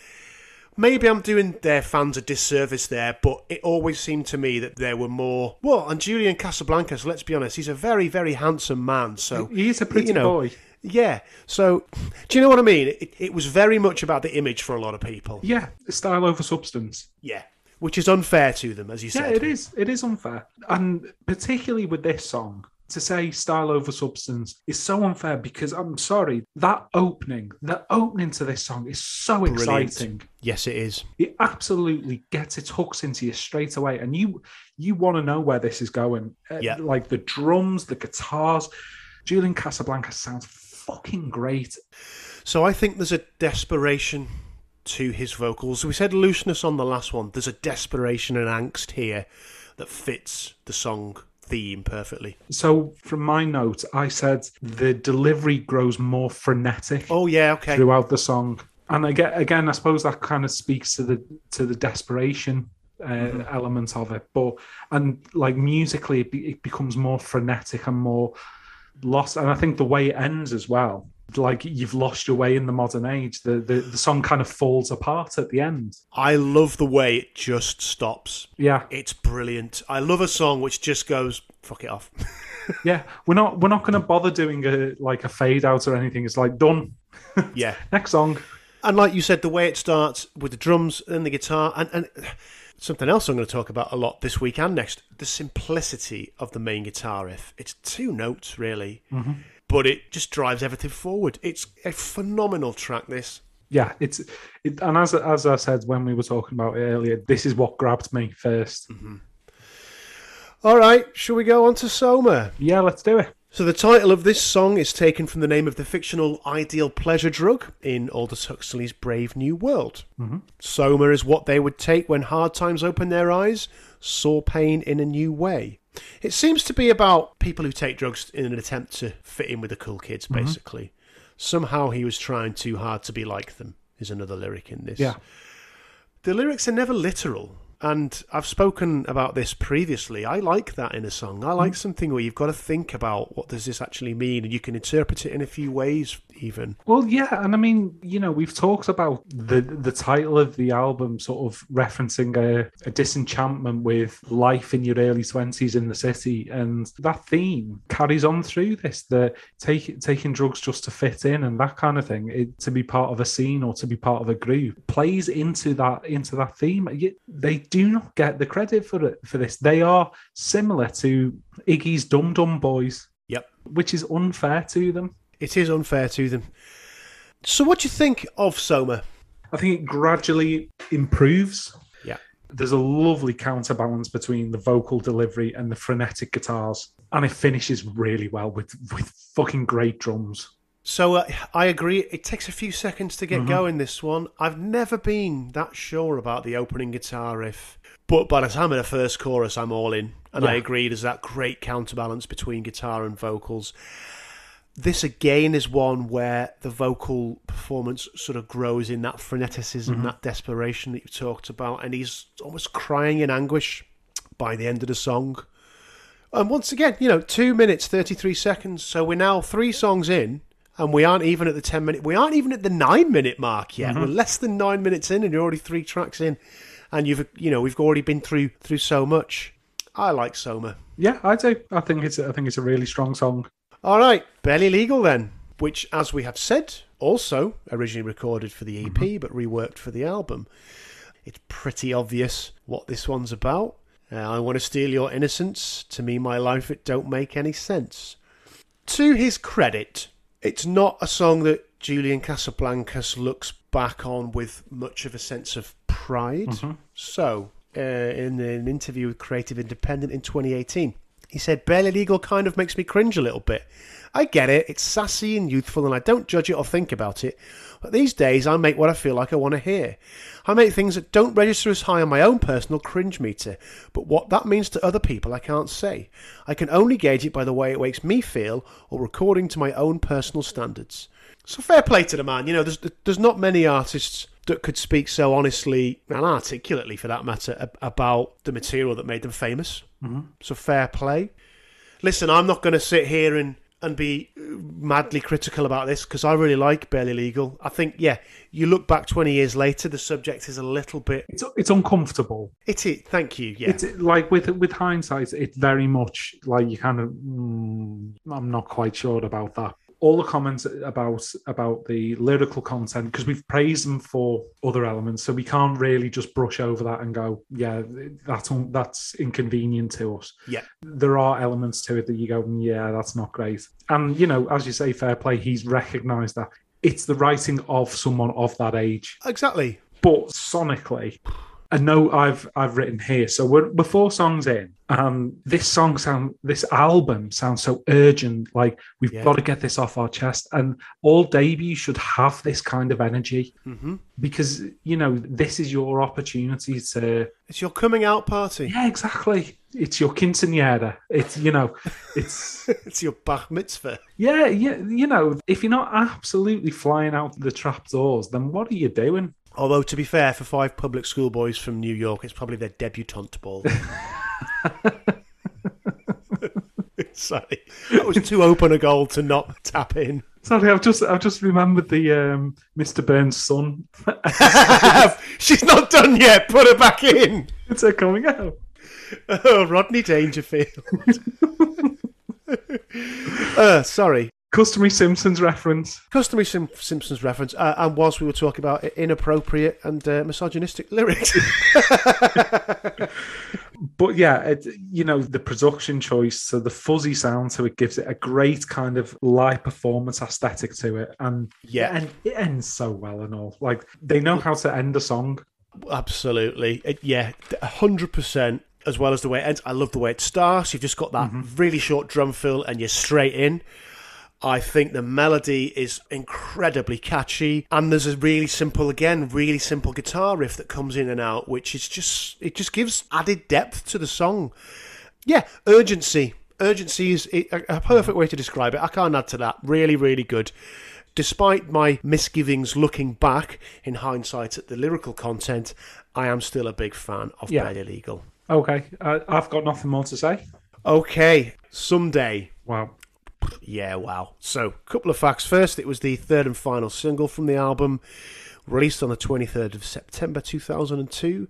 maybe I'm doing their fans a disservice there, but it always seemed to me that there were more. Well, and Julian Casablancas, let's be honest, he's a very, very handsome man. So He's a pretty you know, boy. Yeah. So, do you know what I mean? It, it was very much about the image for a lot of people. Yeah, style over substance. Yeah. Which is unfair to them, as you Yeah, said. Yeah, it is. It is unfair. And particularly with this song, to say style over substance is so unfair because I'm sorry, that opening, the opening to this song is so Brilliant. exciting. Yes, it is. It absolutely gets its hooks into you straight away. And you you want to know where this is going. Uh, Yeah. Like the drums, the guitars. Julian Casablanca sounds fucking great. So I think there's a desperation to his vocals. We said looseness on the last one. There's a desperation and angst here that fits the song theme perfectly. So from my note, I said the delivery grows more frenetic. Oh yeah, okay. throughout the song. And again, again, I suppose that kind of speaks to the to the desperation uh, element of it. But and like musically, it, be, it becomes more frenetic and more lost. And I think the way it ends as well, like you've lost your way in the modern age. The the, the song kind of falls apart at the end. I love the way it just stops. Yeah, It's brilliant. I love a song which just goes fuck it off. yeah. We're not we're not going to bother doing a like a fade out or anything. It's like done. yeah. Next song. And like you said, the way it starts with the drums and the guitar, and, and something else I'm going to talk about a lot this week and next the simplicity of the main guitar riff. It's two notes, really, mm-hmm. but it just drives everything forward. It's a phenomenal track, this. Yeah, it's it, and as as I said when we were talking about it earlier, this is what grabbed me 1st mm-hmm. All right, shall we go on to Soma? Yeah, let's do it. So the title of this song is taken from the name of the fictional ideal pleasure drug in Aldous Huxley's Brave New World. Mm-hmm. Soma is what they would take when hard times open their eyes, saw pain in a new way. It seems to be about people who take drugs in an attempt to fit in with the cool kids, mm-hmm. basically. Somehow he was trying too hard to be like them, is another lyric in this. Yeah. The lyrics are never literal. And I've spoken about this previously. I like that in a song. I like mm. something where you've got to think about what does this actually mean, and you can interpret it in a few ways, even. Well, yeah, and I mean, you know, we've talked about the the title of the album sort of referencing a, a disenchantment with life in your early twenties in the city, and that theme carries on through this. The take, taking drugs just to fit in and that kind of thing, it, to be part of a scene or to be part of a group, plays into that into that theme. They do not get the credit for it for this. They are similar to Iggy's Dum Dum Boys, Yep. which is unfair to them. It is unfair to them. So, what do you think of Soma? I think it gradually improves. Yeah. There's a lovely counterbalance between the vocal delivery and the frenetic guitars, and it finishes really well with with fucking great drums. So uh, I agree. It takes a few seconds to get going. This one, I've never been that sure about the opening guitar riff, but by the time of the first chorus, I'm all in, and I agree. There's that great counterbalance between guitar and vocals. This again is one where the vocal performance sort of grows in that freneticism, mm-hmm. that desperation that you talked about, and he's almost crying in anguish by the end of the song. And once again, you know, two minutes, 33 seconds. So we're now three songs in, and we aren't even at the 10 minute, we aren't even at the nine minute mark yet. Mm-hmm. We're less than nine minutes in, and you're already three tracks in. And you've, you know, we've already been through through so much. I like Soma. Yeah, I do. I think it's I think it's a really strong song. All right, Barely Legal then, which, as we have said, also originally recorded for the EP but reworked for the album. It's pretty obvious what this one's about. Uh, I want to steal your innocence. To me, my life, it don't make any sense. To his credit, it's not a song that Julian Casablancas looks back on with much of a sense of pride. So, uh, in an interview with Creative Independent in 2018, he said, Barely Legal kind of makes me cringe a little bit. I get it, it's sassy and youthful, and I don't judge it or think about it. But these days, I make what I feel like I want to hear. I make things that don't register as high on my own personal cringe meter, but what that means to other people, I can't say. I can only gauge it by the way it makes me feel, or according to my own personal standards. So fair play to the man. You know, there's there's not many artists that could speak so honestly and articulately, for that matter, about the material that made them famous. Mm-hmm. So fair play. Listen, I'm not going to sit here and and be madly critical about this because I really like Barely Legal. I think, yeah, you look back 20 years later, the subject is a little bit. It's it's uncomfortable. It is. Thank you. Yeah. It's like with with hindsight, it's very much like you kind of. Mm, I'm not quite sure about that. All the comments about about the lyrical content because we've praised them for other elements, so we can't really just brush over that and go, yeah, that's un- that's inconvenient to us. yeah. There are elements to it that you go, "Mm, yeah, that's not great. And you know, as you say, fair play. He's recognised that it's the writing of someone of that age Exactly. but sonically a note I've I've written here. So we're, we're four songs in, and this song sound this album sounds so urgent. Like we've Yeah. got to get this off our chest, and all debuts should have this kind of energy hmm because you know this is your opportunity to. It's your coming out party. Yeah, exactly. It's your quinceanera. It's you know, it's it's your Bach mitzvah. yeah, yeah. You know, if you're not absolutely flying out the trap doors, then what are you doing? Although, to be fair, for five public school boys from New York, it's probably their debutante ball. Sorry, that was too open a goal to not tap in. Sorry, I've just I've just remembered the um, Mr. Burns' son. She's not done yet. Put her back in. it's uh, coming out. Oh, Rodney Dangerfield. uh, sorry. Customary Simpsons reference. Customary Sim- Simpsons reference. Uh, and whilst we were talking about inappropriate and uh, misogynistic lyrics, But yeah, it, you know the production choice, so the fuzzy sound, so it gives it a great kind of live performance aesthetic to it, and Yeah. and it ends so well and all. Like they know how to end a song. absolutely, it, yeah, hundred percent. As well as the way it ends, I love the way it starts. You've just got that really short drum fill, and you're straight in. I think the melody is incredibly catchy, and there's a really simple, again, really simple guitar riff that comes in and out, which is just it just gives added depth to the song. Yeah, urgency. Urgency is a, perfect way to describe it. I can't add to that. Really, really good. Despite my misgivings looking back in hindsight at the lyrical content, I am still a big fan of Yeah. Barely Legal. Okay, I, I've got nothing more to say. Okay, someday. Wow. Yeah, wow. So, couple of facts. First, it was the third and final single from the album, released on the 23rd of September 2002.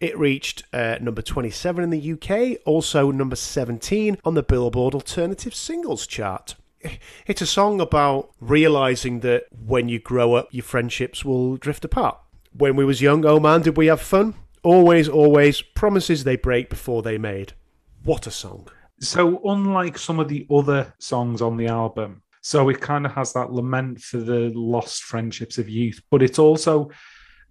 It reached uh, number 27 in the UK, also number 17 on the Billboard Alternative Singles chart. It's a song about realizing that when you grow up, your friendships will drift apart. When we was young, oh man, did we have fun? Always, always, promises they break before they made. What a song. So, unlike some of the other songs on the album, so it kind of has that lament for the lost friendships of youth, but it's also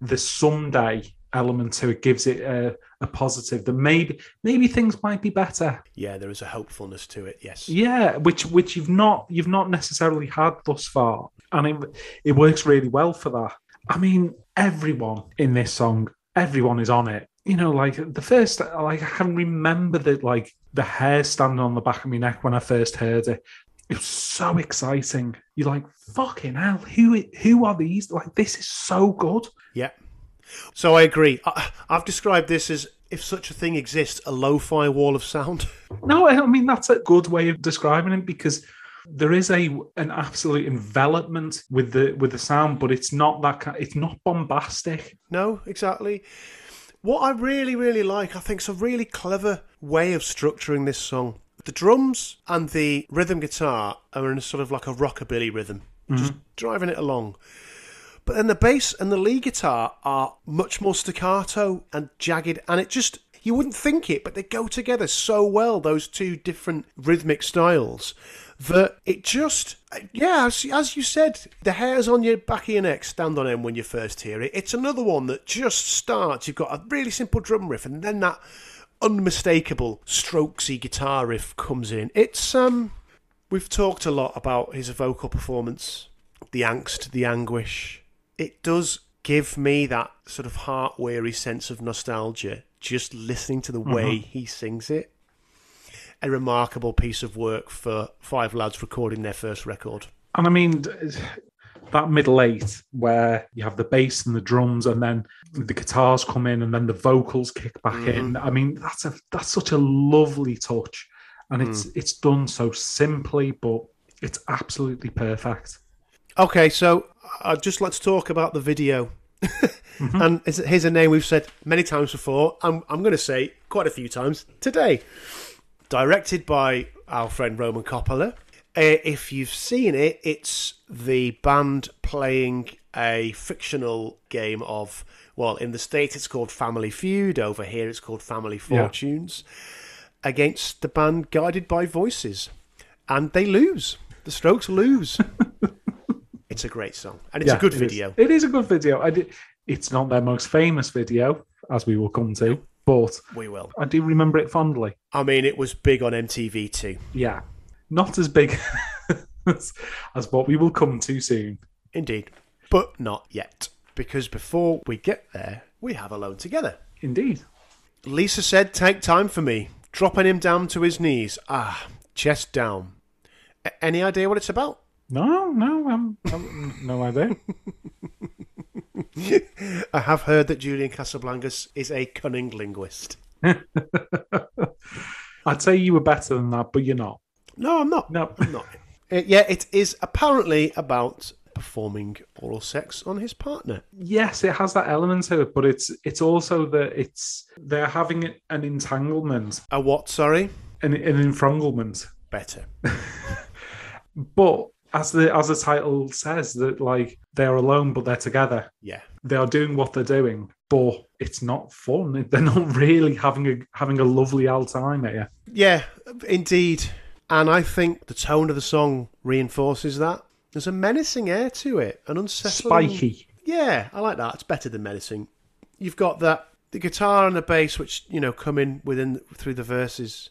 the someday element to it gives it a, a positive that maybe maybe things might be better. Yeah, there is a hopefulness to it, yes. Yeah, which which you've not you've not necessarily had thus far, and it it works really well for that. I mean, everyone in this song, everyone is on it. You know, like the first, like I can remember that, like the hair standing on the back of my neck when I first heard it. It was so exciting. You're like, fucking hell, who who are these? Like, this is so good. Yeah. So I agree. I, I've described this as, if such a thing exists, a lo fi wall of sound. No, I mean that's a good way of describing it because there is a an absolute envelopment with the with the sound, but it's not that ki- it's not bombastic. no, exactly. What I really, really like, I think, is a really clever way of structuring this song. The drums and the rhythm guitar are in a sort of like a rockabilly rhythm, mm-hmm. just driving it along. But then the bass and the lead guitar are much more staccato and jagged, and it just you wouldn't think it, but they go together so well. Those two different rhythmic styles that it just yeah, as, as you said, the hairs on your back of your neck stand on end when you first hear it. It's another one that just starts. You've got a really simple drum riff, and then that unmistakable strokesy guitar riff comes in. It's um, we've talked a lot about his vocal performance, the angst, the anguish. It does give me that sort of heart weary sense of nostalgia just listening to the way he sings it. A remarkable piece of work for five lads recording their first record. And I mean that middle eight where you have the bass and the drums, and then the guitars come in, and then the vocals kick back in. Mm-hmm. I mean that's a that's such a lovely touch, and it's mm. it's done so simply, but it's absolutely perfect. Okay, so I'd just like to talk about the video. Mm-hmm. and here's a name we've said many times before. I'm, I'm going to say quite a few times today. Directed by our friend Roman Coppola. Uh, if you've seen it, it's the band playing a fictional game of, well, in the States it's called Family Feud. Over here it's called Family Yeah. Fortunes. Against the band Guided by Voices. And they lose. The Strokes lose. it's a great song. And it's a good it is. video. It is a good video. I did, it's not their most famous video, as we will come to, but We will. I do remember it fondly. I mean, it was big on MTV too. Yeah, not as big as, as what we will come to soon. Indeed. But not yet. Because before we get there, we have Alone Together. Indeed. Lisa said, Take time for me. Dropping him down to his knees. Ah, chest down. A- any idea what it's about? No, no, um, no idea. I have heard that Julian Casablancas is a cunning linguist. I'd say you were better than that, but you're not. No, I'm not. No. I'm not. Uh, yeah, it is apparently about performing oral sex on his partner. Yes, it has that element to it, but it's it's also that it's they're having an entanglement, A what, sorry? an, an enfranglement. Better. But as the as the title says, that like they're alone but they're together. Yeah. They are doing what they're doing, but it's not fun. They're not really having a having a lovely old time here. Yeah, indeed. And I think the tone of the song reinforces that. There's a menacing air to it, an unsettling. Spiky. Yeah, I like that. It's better than menacing. You've got that the guitar and the bass, which you know come in within through the verses.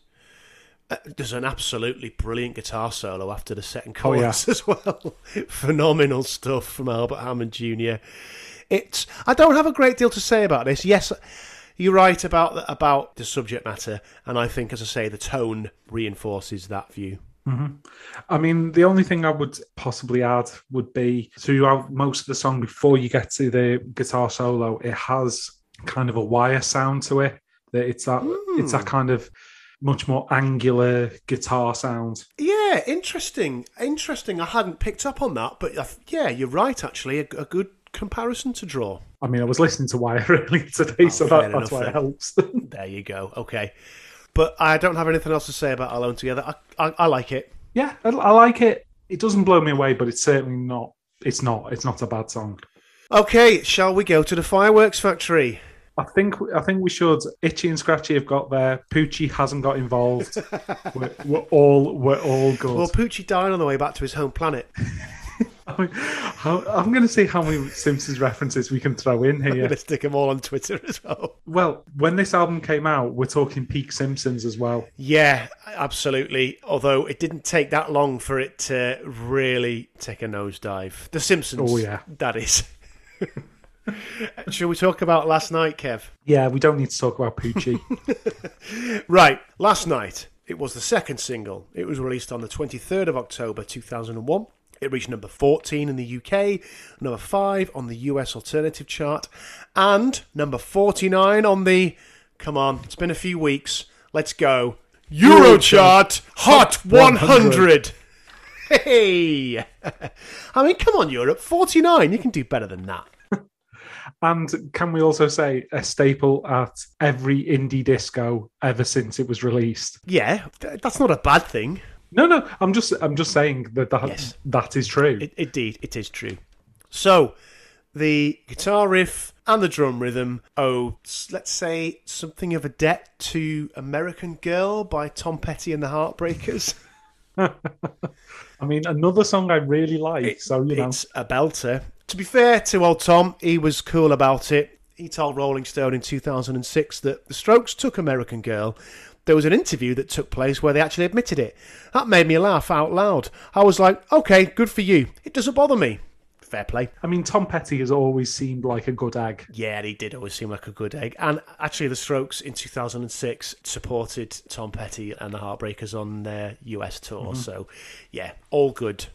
Uh, there's an absolutely brilliant guitar solo after the second Oh, yeah. chorus as well. Phenomenal stuff from Albert Hammond Jr. It's. I don't have a great deal to say about this. Yes, you're right about the, about the subject matter, and I think, as I say, the tone reinforces that view. I mean, the only thing I would possibly add would be throughout most of the song before you get to the guitar solo, it has kind of a wire sound to it. That it's that it's Hmm. that kind of much more angular guitar sound. Yeah, interesting. Interesting. I hadn't picked up on that, but uh, yeah, you're right. Actually, a, a good comparison to draw. I mean, I was listening to Wire earlier today, so Oh, fair that, that's why then. it helps. There you go. Okay, but I don't have anything else to say about Alone Together. I, I, I like it. yeah, I, I like it. It doesn't blow me away, but it's certainly not. It's not. It's not a bad song. Okay, shall we go to the fireworks factory? I think I think we should. Itchy and Scratchy have got there. Poochie hasn't got involved. we're, we're all we're all good. Well, Poochie died on the way back to his home planet. I mean, how, I'm going to see how many Simpsons references we can throw in I'm here. going to stick them all on Twitter as well. Well, when this album came out, we're talking peak Simpsons as well. Yeah, absolutely. Although it didn't take that long for it to really take a nosedive. The Simpsons. Oh, yeah. That is. Shall we talk about last night, Kev? Yeah, we don't need to talk about Poochie. Right, last night. It was the second single. It was released on the 23rd of October 2001. It reached number 14 in the UK, number 5 on the US alternative chart, and number 49 on the. Come on, it's been a few weeks. Let's go. Eurochart Hot 100. Hey! I mean, come on, Europe. 49. You can do better than that. And can we also say a staple at every indie disco ever since it was released? Yeah, th- that's not a bad thing. No, no, I'm just I'm just saying that that, Yes. that is true. It, indeed, it is true. So, the guitar riff and the drum rhythm owe, let's say, something of a debt to American Girl by Tom Petty and the Heartbreakers. I mean, another song I really like. so you know, It's a belter. To be fair to old Tom, he was cool about it. He told Rolling Stone in 2006 that the Strokes took American Girl. There was an interview that took place where they actually admitted it. That made me laugh out loud. I was like, okay, good for you. It doesn't bother me. Fair play. I mean, Tom Petty has always seemed like a good egg. Yeah, he did always seem like a good egg. And actually, the Strokes in 2006 supported Tom Petty and the Heartbreakers on their US tour. Mm-hmm. So, yeah, all good.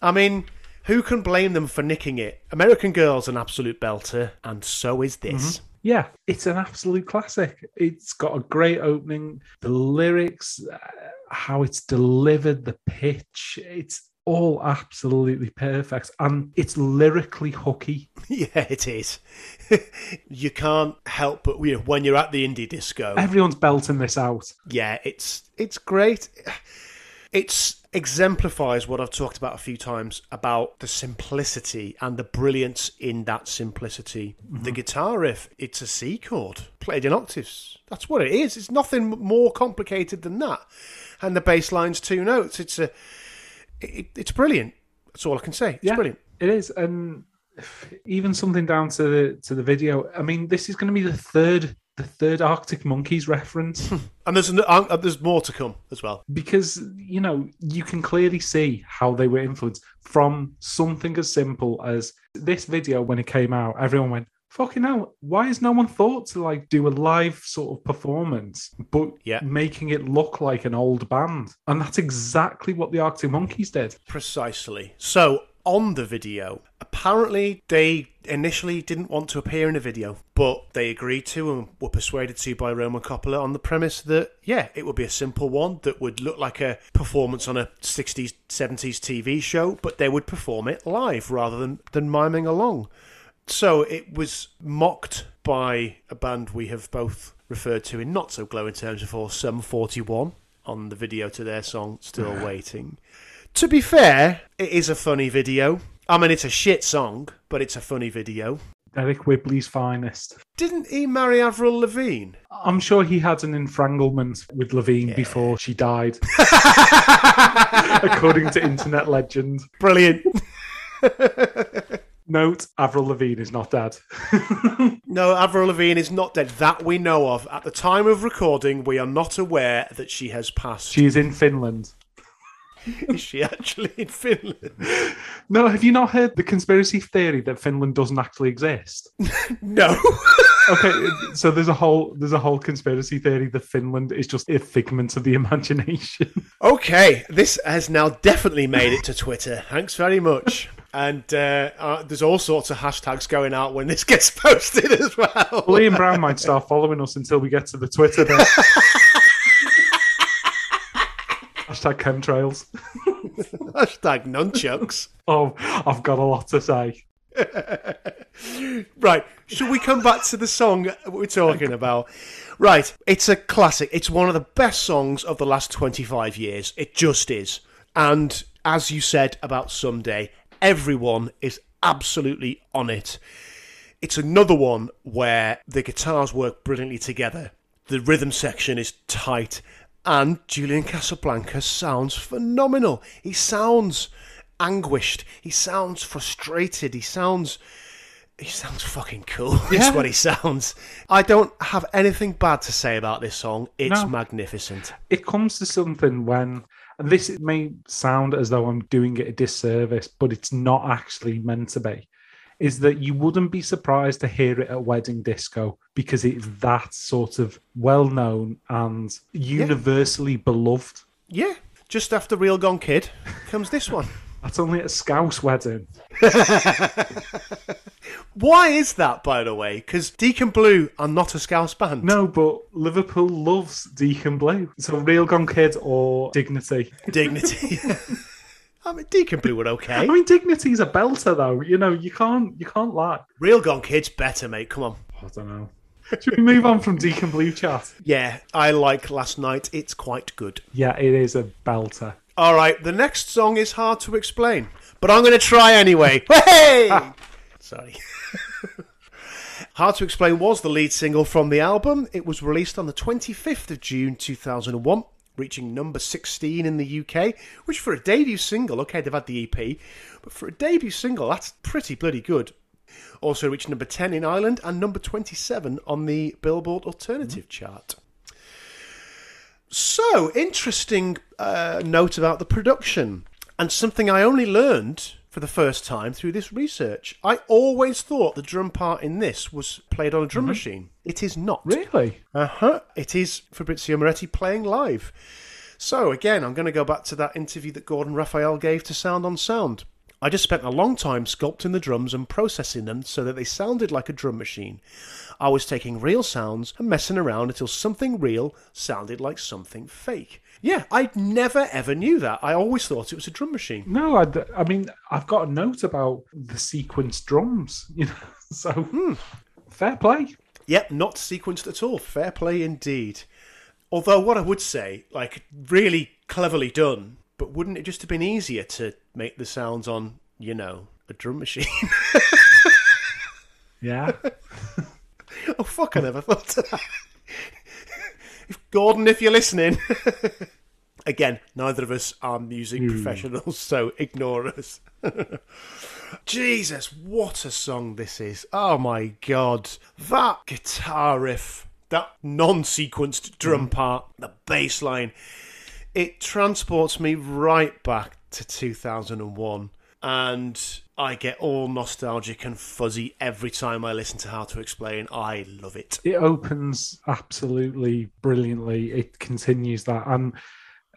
I mean, who can blame them for nicking it? American Girl's an absolute belter, and so is this. Yeah, it's an absolute classic. It's got a great opening. The lyrics, uh, how it's delivered, the pitch, it's all absolutely perfect. And it's lyrically hooky. Yeah, it is. you can't help but you know, when you're at the indie disco. Everyone's belting this out. yeah, it's it's great. It's exemplifies what I've talked about a few times about the simplicity and the brilliance in that simplicity. Mm-hmm. The guitar riff, it's a C chord played in octaves. That's what it is. It's nothing more complicated than that. And the bass line's two notes. It's a it, it's brilliant. That's all I can say. It's Yeah, brilliant. It is, and even something down to the to the video. I mean, this is going to be the third the third Arctic Monkeys reference And there's an, uh, there's more to come as well. because you know you can clearly see how they were influenced from something as simple as this video when it came out. Everyone went. Fucking hell, why has no one thought to like do a live sort of performance, but Yeah. making it look like an old band? And that's exactly what the Arctic Monkeys did. Precisely. So, on the video, apparently they initially didn't want to appear in a video, but they agreed to and were persuaded to by Roman Coppola on the premise that, yeah, it would be a simple one that would look like a performance on a 60s, 70s TV show, but they would perform it live rather than, than miming along. So it was mocked by a band we have both referred to in not so glowing terms before, Sum 41, on the video to their song Still Waiting. To be fair, it is a funny video. I mean, it's a shit song, but it's a funny video. Deryck Whibley's finest. Didn't he marry Avril Lavigne? I'm sure he had an enfranglement with Lavigne before she died, according to internet legend. Brilliant. Note: Avril Lavigne is not dead. No, Avril Lavigne is not dead. That we know of. At the time of recording, we are not aware that she has passed. she is in Finland. is she actually in Finland? No, have you not heard the conspiracy theory that Finland doesn't actually exist? No. Okay, so there's a whole there's a whole conspiracy theory that Finland is just a figment of the imagination. Okay, this has now definitely made it to Twitter. Thanks very much. And uh, uh, there's all sorts of hashtags going out when this gets posted as well. Liam Brown might start following us until we get to the Twitter. Hashtag chemtrails. Hashtag nunchucks. Oh, I've got a lot to say. right, should we come back to the song we're talking about? Right, it's a classic. It's one of the best songs of the last 25 years. It just is. And as you said about Someday, everyone is absolutely on it. It's another one where the guitars work brilliantly together. The rhythm section is tight, and Julian Casablanca sounds phenomenal. He sounds anguished. He sounds frustrated. He sounds. He sounds fucking cool. That's Yeah. what he sounds. I don't have anything bad to say about this song. It's No. magnificent. It comes to something when, and this may sound as though I'm doing it a disservice, but it's not actually meant to be. Is that you wouldn't be surprised to hear it at wedding disco because it's that sort of well known and universally beloved. Yeah. Just after Real Gone Kid comes this one. That's only at a Scouse wedding. Why is that, by the way? Because Deacon Blue are not a Scouse band. No, but Liverpool loves Deacon Blue. So Real Gone Kid or Dignity. Dignity. I mean, Deacon Blue were okay. I mean, Dignity's a belter though. You know, you can't you can't lie. Real Gone Kid's better, mate. Come on. I don't know. Should we move on from Deacon Blue chat? Yeah, I like Last Night. It's quite good. Yeah, it is a belter. All right, the next song is hard to explain, but I'm going to try anyway. Hey! Sorry. hard to Explain was the lead single from the album. It was released on the 25th of June 2001, reaching number 16 in the UK, which for a debut single, okay, they've had the EP, but for a debut single, that's pretty bloody good. Also reached number 10 in Ireland and number 27 on the Billboard Alternative chart. So, interesting uh, note about the production, and something I only learned for the first time through this research. I always thought the drum part in this was played on a drum machine. It is not. Really? Uh huh. It is Fabrizio Moretti playing live. So, again, I'm going to go back to that interview that Gordon Raphael gave to Sound on Sound. I just spent a long time sculpting the drums and processing them so that they sounded like a drum machine. I was taking real sounds and messing around until something real sounded like something fake. Yeah, I never ever knew that. I always thought it was a drum machine. No, I, I mean, I've got a note about the sequence drums, you know, so hmm. fair play. Yep, not sequenced at all. Fair play indeed. Although, what I would say, like, really cleverly done, but wouldn't it just have been easier to make the sounds on, you know, a drum machine? Yeah. oh, fuck, I never thought of that. if, Gordon, if you're listening. Again, neither of us are music hmm. professionals, so ignore us. Jesus, what a song this is. Oh my god. That guitar riff, that non sequenced drum hmm. part, the bass line, it transports me right back to 2001. And I get all nostalgic and fuzzy every time I listen to Hard to Explain. I love it. it opens absolutely brilliantly. It continues that. And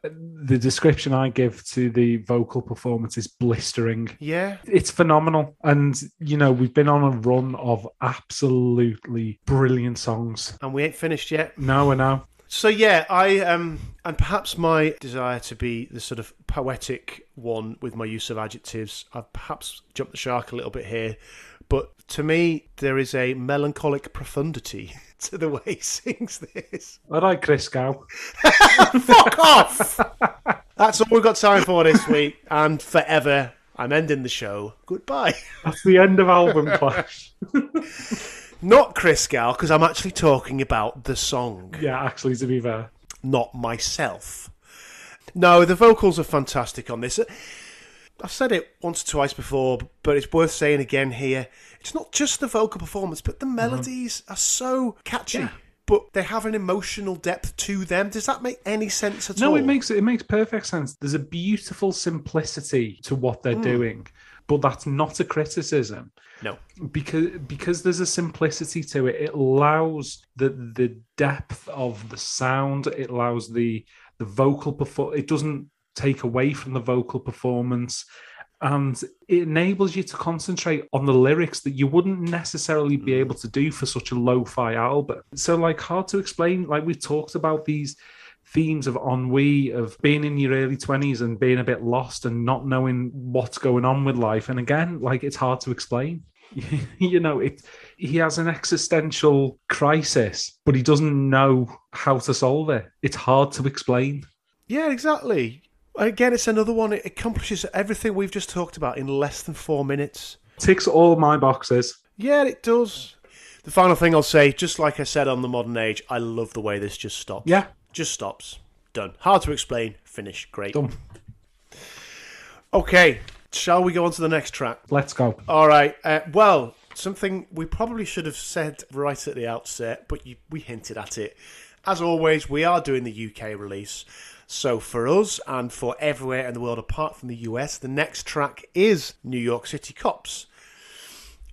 the description I give to the vocal performance is blistering. Yeah, It's phenomenal. And, you know, we've been on a run of absolutely brilliant songs. and we ain't finished yet. No, we're know. So yeah, I um, and perhaps my desire to be the sort of poetic one with my use of adjectives, I've perhaps jumped the shark a little bit here. But to me, there is a melancholic profundity to the way he sings this. All right, Chris Gow. Fuck off! That's all we've got time for this week, and forever. I'm ending the show. Goodbye. That's the end of Album Clash. Not Chris Gal, because I'm actually talking about the song. yeah, actually, to be fair. not myself. No, the vocals are fantastic on this. I've said it once or twice before, but it's worth saying again here. It's not just the vocal performance, but the mhm. melodies are so catchy. But they have an emotional depth to them. Does that make any sense at all? No, it makes it makes perfect sense. There's a beautiful simplicity to what they're mm. doing, but that's not a criticism. No. because because there's a simplicity to it. It allows the the depth of the sound. It allows the the vocal perform. It doesn't take away from the vocal performance. And it enables you to concentrate on the lyrics that you wouldn't necessarily be mm. able to do for such a lo-fi album. So, like, hard to explain. Like we talked about these themes of ennui, of being in your early 20s and being a bit lost and not knowing what's going on with life. And again, like it's hard to explain. you know, it he has an existential crisis, but he doesn't know how to solve it. It's hard to explain. Yeah, exactly. Again, it's another one. It accomplishes everything we've just talked about in less than four minutes. Ticks all my boxes. Yeah, it does. The final thing I'll say, just like I said on the modern age, I love the way this just stops. Yeah, Just stops. Done. Hard to explain. Finish. Great. done. Okay. Shall we go on to the next track? Let's go. All right. Uh, well, something we probably should have said right at the outset, but you, we hinted at it. As always, we are doing the UK release. So for us and for everywhere in the world apart from the US, the next track is New York City Cops.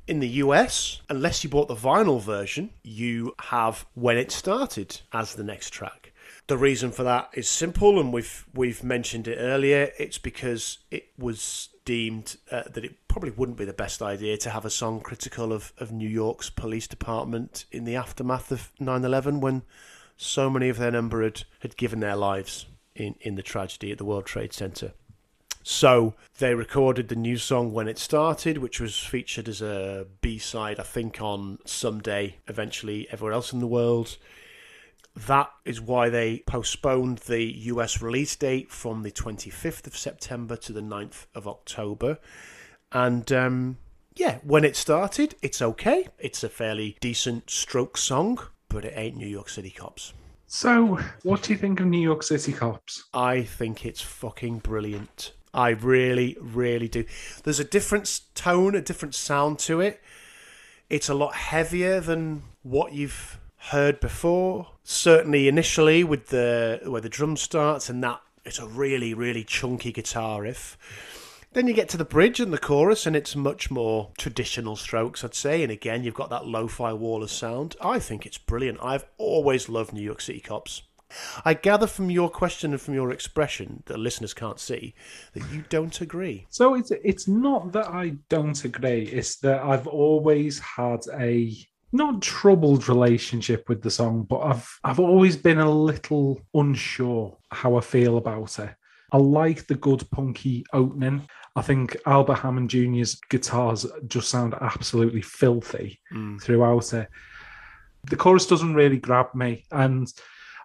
In the US, unless you bought the vinyl version, you have When It Started as the next track. The reason for that is simple, and we've we've mentioned it earlier. It's because it was deemed uh, that it probably wouldn't be the best idea to have a song critical of, of New York's police department in the aftermath of 9-11 when so many of their number had, had given their lives in, in the tragedy at the World Trade Center. So they recorded the new song when it started, which was featured as a B side, I think, on Someday, eventually everywhere else in the world. That is why they postponed the US release date from the 25th of September to the 9th of October. And um, yeah, when it started, it's okay. It's a fairly decent stroke song, but it ain't New York City Cops. So, what do you think of New York City Cops? I think it's fucking brilliant. I really, really do. There's a different tone, a different sound to it. It's a lot heavier than what you've heard before. Certainly, initially with the where the drum starts and that, it's a really, really chunky guitar riff. Then you get to the bridge and the chorus, and it's much more traditional strokes, I'd say. And again, you've got that lo-fi wall of sound. I think it's brilliant. I've always loved New York City Cops. I gather from your question and from your expression that listeners can't see that you don't agree. So it's it's not that I don't agree. It's that I've always had a not troubled relationship with the song, but I've I've always been a little unsure how I feel about it. I like the good punky opening. I think Albert Hammond Jr.'s guitars just sound absolutely filthy mm. throughout it. The chorus doesn't really grab me, and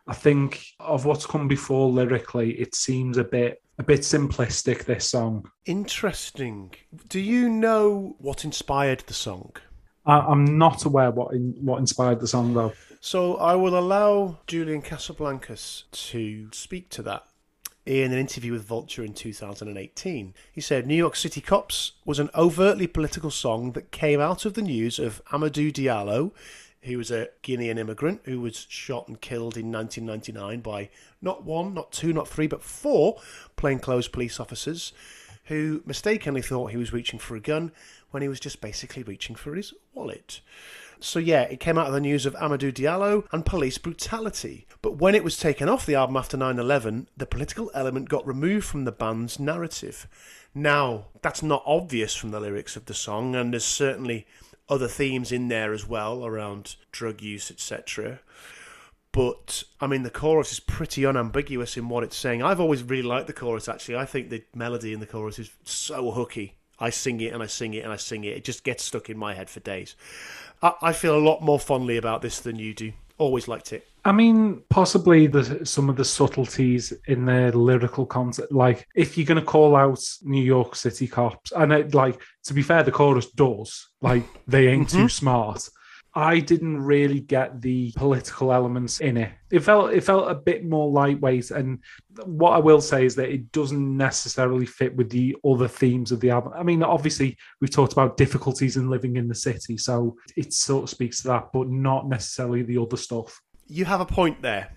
I think of what's come before lyrically, it seems a bit a bit simplistic. This song. Interesting. Do you know what inspired the song? I, I'm not aware what in, what inspired the song though. So I will allow Julian Casablancas to speak to that. In an interview with Vulture in 2018, he said New York City Cops was an overtly political song that came out of the news of Amadou Diallo, who was a Guinean immigrant who was shot and killed in 1999 by not one, not two, not three, but four plainclothes police officers who mistakenly thought he was reaching for a gun when he was just basically reaching for his wallet. So yeah, it came out of the news of Amadou Diallo and police brutality. But when it was taken off the album after 9/11, the political element got removed from the band's narrative. Now, that's not obvious from the lyrics of the song and there's certainly other themes in there as well around drug use, etc. But I mean, the chorus is pretty unambiguous in what it's saying. I've always really liked the chorus. Actually, I think the melody in the chorus is so hooky. I sing it and I sing it and I sing it. It just gets stuck in my head for days. I, I feel a lot more fondly about this than you do. Always liked it. I mean, possibly the, some of the subtleties in the lyrical concept. Like, if you're going to call out New York City cops, and it, like to be fair, the chorus does. Like, they ain't too mm-hmm. smart. I didn't really get the political elements in it. It felt it felt a bit more lightweight, and what I will say is that it doesn't necessarily fit with the other themes of the album. I mean, obviously we've talked about difficulties in living in the city, so it sort of speaks to that, but not necessarily the other stuff. You have a point there,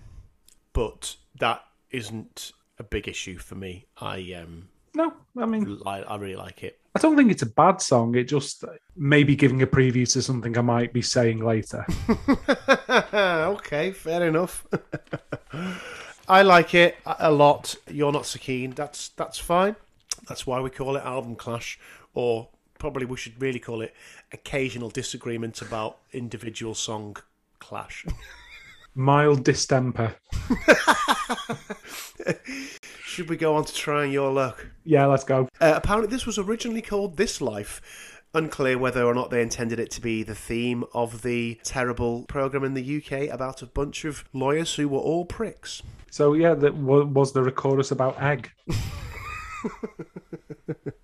but that isn't a big issue for me. I um, No, I mean, I, I really like it. I don't think it's a bad song. It just maybe giving a preview to something I might be saying later. okay, fair enough. I like it a lot. You're not so keen. That's that's fine. That's why we call it album clash, or probably we should really call it occasional disagreement about individual song clash. Mild distemper. Should we go on to trying your luck? Yeah, let's go. Uh, apparently, this was originally called This Life. Unclear whether or not they intended it to be the theme of the terrible program in the UK about a bunch of lawyers who were all pricks. So yeah, that was the chorus about egg.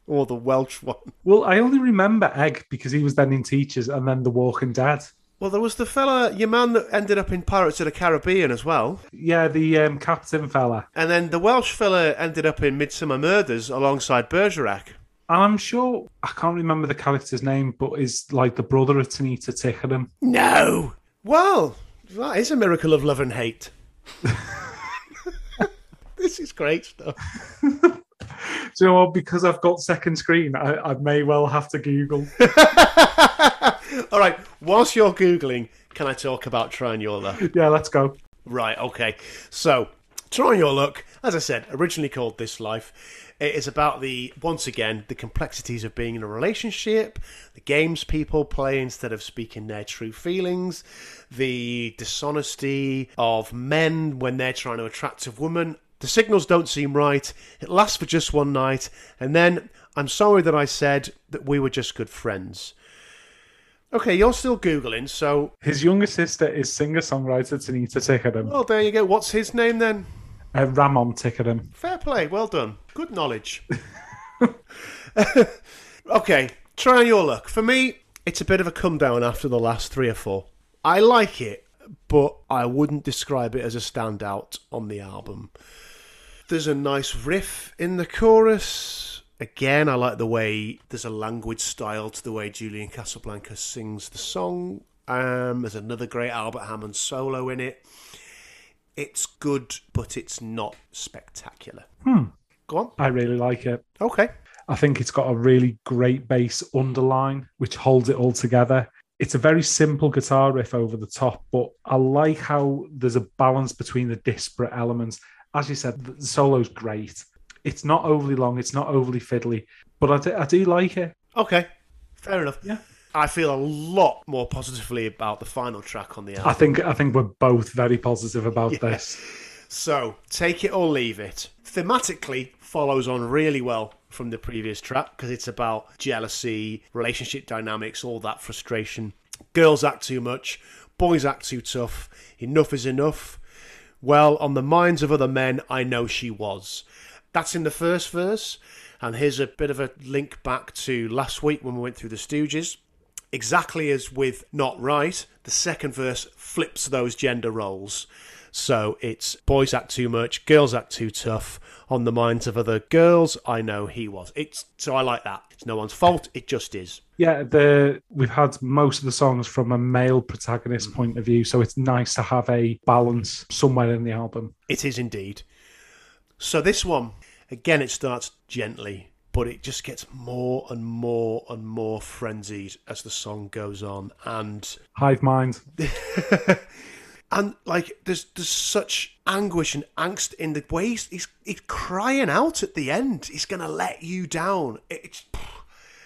or the Welsh one. Well, I only remember Egg because he was then in Teachers and then The Walking Dead. Well, there was the fella, your man that ended up in Pirates of the Caribbean as well. Yeah, the um, captain fella. And then the Welsh fella ended up in Midsomer Murders alongside Bergerac. And I'm sure, I can't remember the character's name, but is like the brother of Tanita Tikaram. No! Well, that is a miracle of love and hate. this is great stuff. You know what? Because I've got second screen, I, I may well have to Google. All right. Whilst you're googling, can I talk about trying your luck? Yeah, let's go. Right. Okay. So, trying your luck, as I said, originally called This Life. It is about the once again the complexities of being in a relationship, the games people play instead of speaking their true feelings, the dishonesty of men when they're trying to attract a woman, the signals don't seem right. It lasts for just one night, and then I'm sorry that I said that we were just good friends. Okay, you're still Googling, so. His younger sister is singer songwriter Tanita Tikaram. Well, there you go. What's his name then? Uh, Ramon Tikaram. Fair play. Well done. Good knowledge. okay, try your luck. For me, it's a bit of a come down after the last three or four. I like it, but I wouldn't describe it as a standout on the album. There's a nice riff in the chorus. Again, I like the way there's a language style to the way Julian Casablancas sings the song. Um, there's another great Albert Hammond solo in it. It's good, but it's not spectacular. Hmm. Go on. I really like it. Okay. I think it's got a really great bass underline, which holds it all together. It's a very simple guitar riff over the top, but I like how there's a balance between the disparate elements as you said, the solo's great. It's not overly long, it's not overly fiddly, but I do, I do like it. Okay, fair enough. Yeah. I feel a lot more positively about the final track on the album. I think I think we're both very positive about yeah. this. So, take it or leave it. Thematically follows on really well from the previous track because it's about jealousy, relationship dynamics, all that frustration. Girls act too much, boys act too tough. Enough is enough. Well, on the minds of other men, I know she was. That's in the first verse. And here's a bit of a link back to last week when we went through the Stooges. Exactly as with Not Right, the second verse flips those gender roles. So it's boys act too much, girls act too tough. On the minds of other girls, I know he was. It's so I like that. It's no one's fault. It just is. Yeah, the we've had most of the songs from a male protagonist mm. point of view, so it's nice to have a balance somewhere in the album. It is indeed. So this one, again, it starts gently, but it just gets more and more and more frenzied as the song goes on, and hive mind. and like there's there's such anguish and angst in the way he's, he's, he's crying out at the end. He's gonna let you down. It's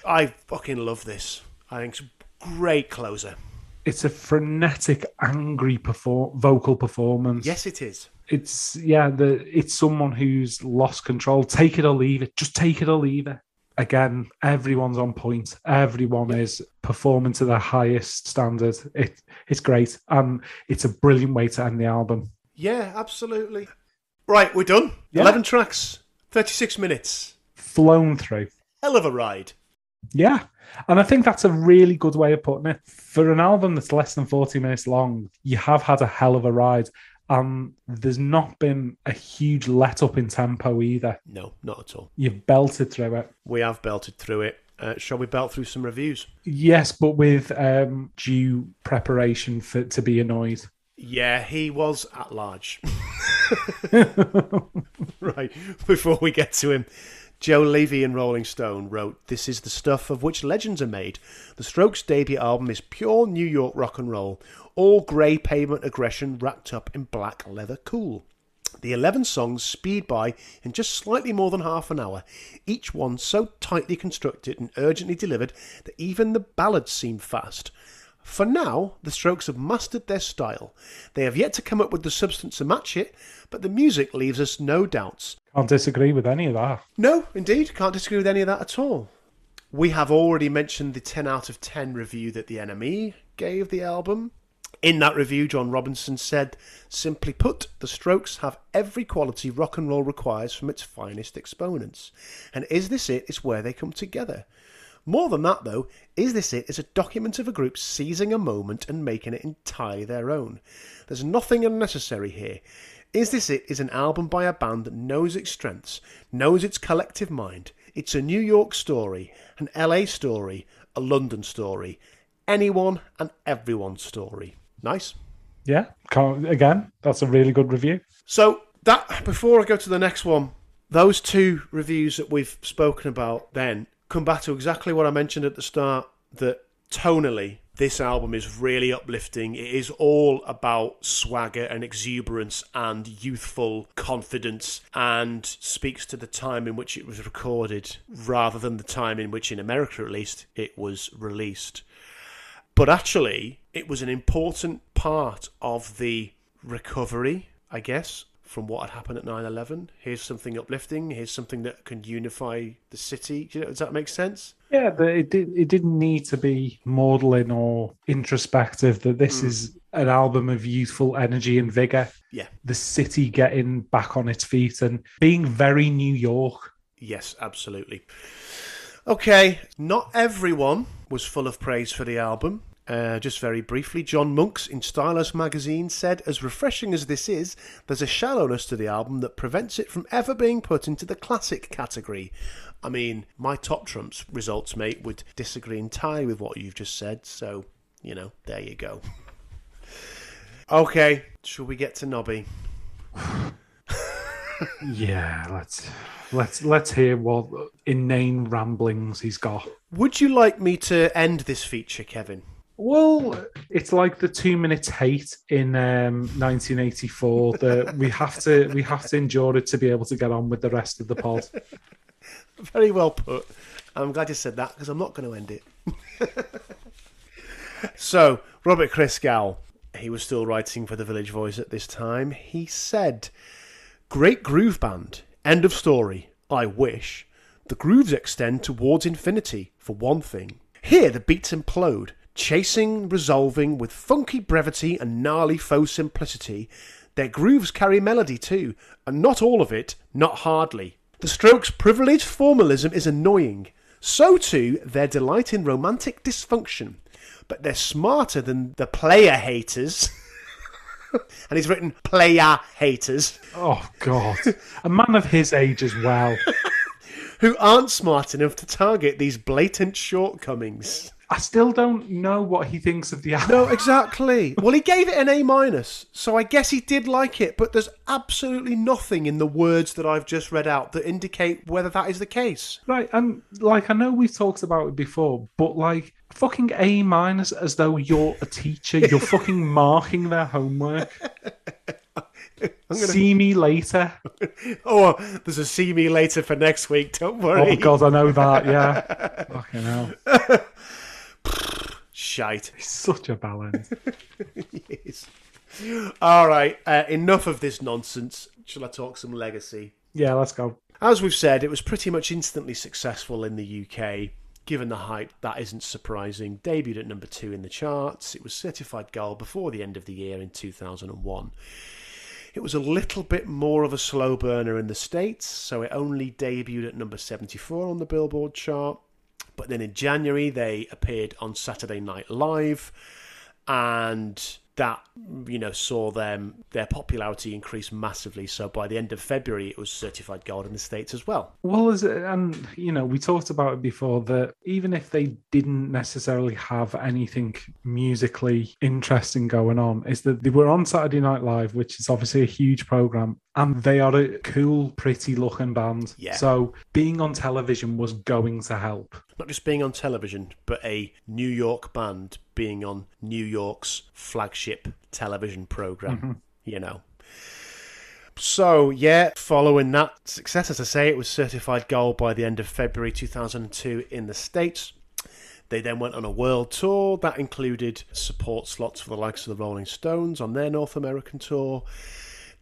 I fucking love this. I think it's a great closer. It's a frenetic, angry perform- vocal performance. Yes, it is. It's yeah, the it's someone who's lost control. Take it or leave it. Just take it or leave it again, everyone's on point. Everyone is performing to their highest standard. It it's great. and it's a brilliant way to end the album. Yeah, absolutely. Right, we're done. Yeah. Eleven tracks, thirty-six minutes. Flown through. Hell of a ride. Yeah. And I think that's a really good way of putting it. For an album that's less than 40 minutes long, you have had a hell of a ride. Um, there's not been a huge let up in tempo either. No, not at all. You've belted through it. We have belted through it. Uh, shall we belt through some reviews? Yes, but with um, due preparation for to be annoyed. Yeah, he was at large. right, before we get to him, Joe Levy in Rolling Stone wrote, This is the stuff of which legends are made. The Strokes' debut album is pure New York rock and roll, all grey pavement aggression wrapped up in black leather cool. The 11 songs speed by in just slightly more than half an hour, each one so tightly constructed and urgently delivered that even the ballads seem fast. For now, the Strokes have mastered their style. They have yet to come up with the substance to match it, but the music leaves us no doubts. Can't disagree with any of that. No, indeed, can't disagree with any of that at all. We have already mentioned the 10 out of 10 review that the NME gave the album. In that review, John Robinson said, simply put, the Strokes have every quality rock and roll requires from its finest exponents. And Is This it? Is where they come together. More than that, though, Is This It is a document of a group seizing a moment and making it entirely their own. There's nothing unnecessary here. Is This It is an album by a band that knows its strengths, knows its collective mind. It's a New York story, an LA story, a London story, anyone and everyone's story. Nice. Yeah, again, that's a really good review. So that before I go to the next one, those two reviews that we've spoken about then come back to exactly what I mentioned at the start that tonally this album is really uplifting. It is all about swagger and exuberance and youthful confidence and speaks to the time in which it was recorded rather than the time in which, in America at least, it was released. But actually, it was an important part of the recovery, I guess, from what had happened at 9 11. Here's something uplifting. Here's something that can unify the city. Do you know, does that make sense? Yeah, but it did. It didn't need to be maudlin or introspective. That this Mm. is an album of youthful energy and vigor. Yeah. The city getting back on its feet and being very New York. Yes, absolutely. Okay, not everyone was full of praise for the album. Uh, just very briefly, John Monks in Stylus magazine said, As refreshing as this is, there's a shallowness to the album that prevents it from ever being put into the classic category. I mean, my top trumps results, mate, would disagree entirely with what you've just said, so, you know, there you go. Okay, shall we get to Nobby? Yeah, let's let's let's hear what inane ramblings he's got. Would you like me to end this feature, Kevin? Well, it's like the two minutes hate in um, 1984 that we have to we have to endure it to be able to get on with the rest of the pod. Very well put. I'm glad you said that because I'm not going to end it. so, Robert Christgau, he was still writing for the Village Voice at this time. He said, Great groove band. End of story. I wish. The grooves extend towards infinity, for one thing. Here the beats implode, chasing, resolving with funky brevity and gnarly faux simplicity. Their grooves carry melody too, and not all of it, not hardly. The Strokes' privileged formalism is annoying. So too their delight in romantic dysfunction. But they're smarter than the player haters. and he's written player haters Oh God, a man of his age as well. who aren't smart enough to target these blatant shortcomings. I still don't know what he thinks of the album. No, exactly. Well, he gave it an A minus, so I guess he did like it. But there's absolutely nothing in the words that I've just read out that indicate whether that is the case. Right, and like I know we've talked about it before, but like fucking A minus as though you're a teacher, you're fucking marking their homework. See me later. Oh, there's a see me later for next week. Don't worry. Oh god, I know that. Yeah, fucking hell, Shite. he's such a balance. Yes. All right. Uh, enough of this nonsense. Shall I talk some legacy? Yeah, let's go. As we've said, it was pretty much instantly successful in the UK. Given the hype, that isn't surprising. Debuted at number two in the charts. It was certified gold before the end of the year in 2001. It was a little bit more of a slow burner in the States, so it only debuted at number 74 on the Billboard chart. But then in January, they appeared on Saturday Night Live, and that you know saw them their popularity increase massively. So by the end of February, it was certified gold in the states as well. Well, as and you know, we talked about it before that even if they didn't necessarily have anything musically interesting going on, is that they were on Saturday Night Live, which is obviously a huge program, and they are a cool, pretty looking band. Yeah. So being on television was going to help. Not just being on television, but a New York band being on New York's flagship television program. Mm-hmm. You know. So, yeah, following that success, as I say, it was certified gold by the end of February 2002 in the States. They then went on a world tour that included support slots for the likes of the Rolling Stones on their North American tour.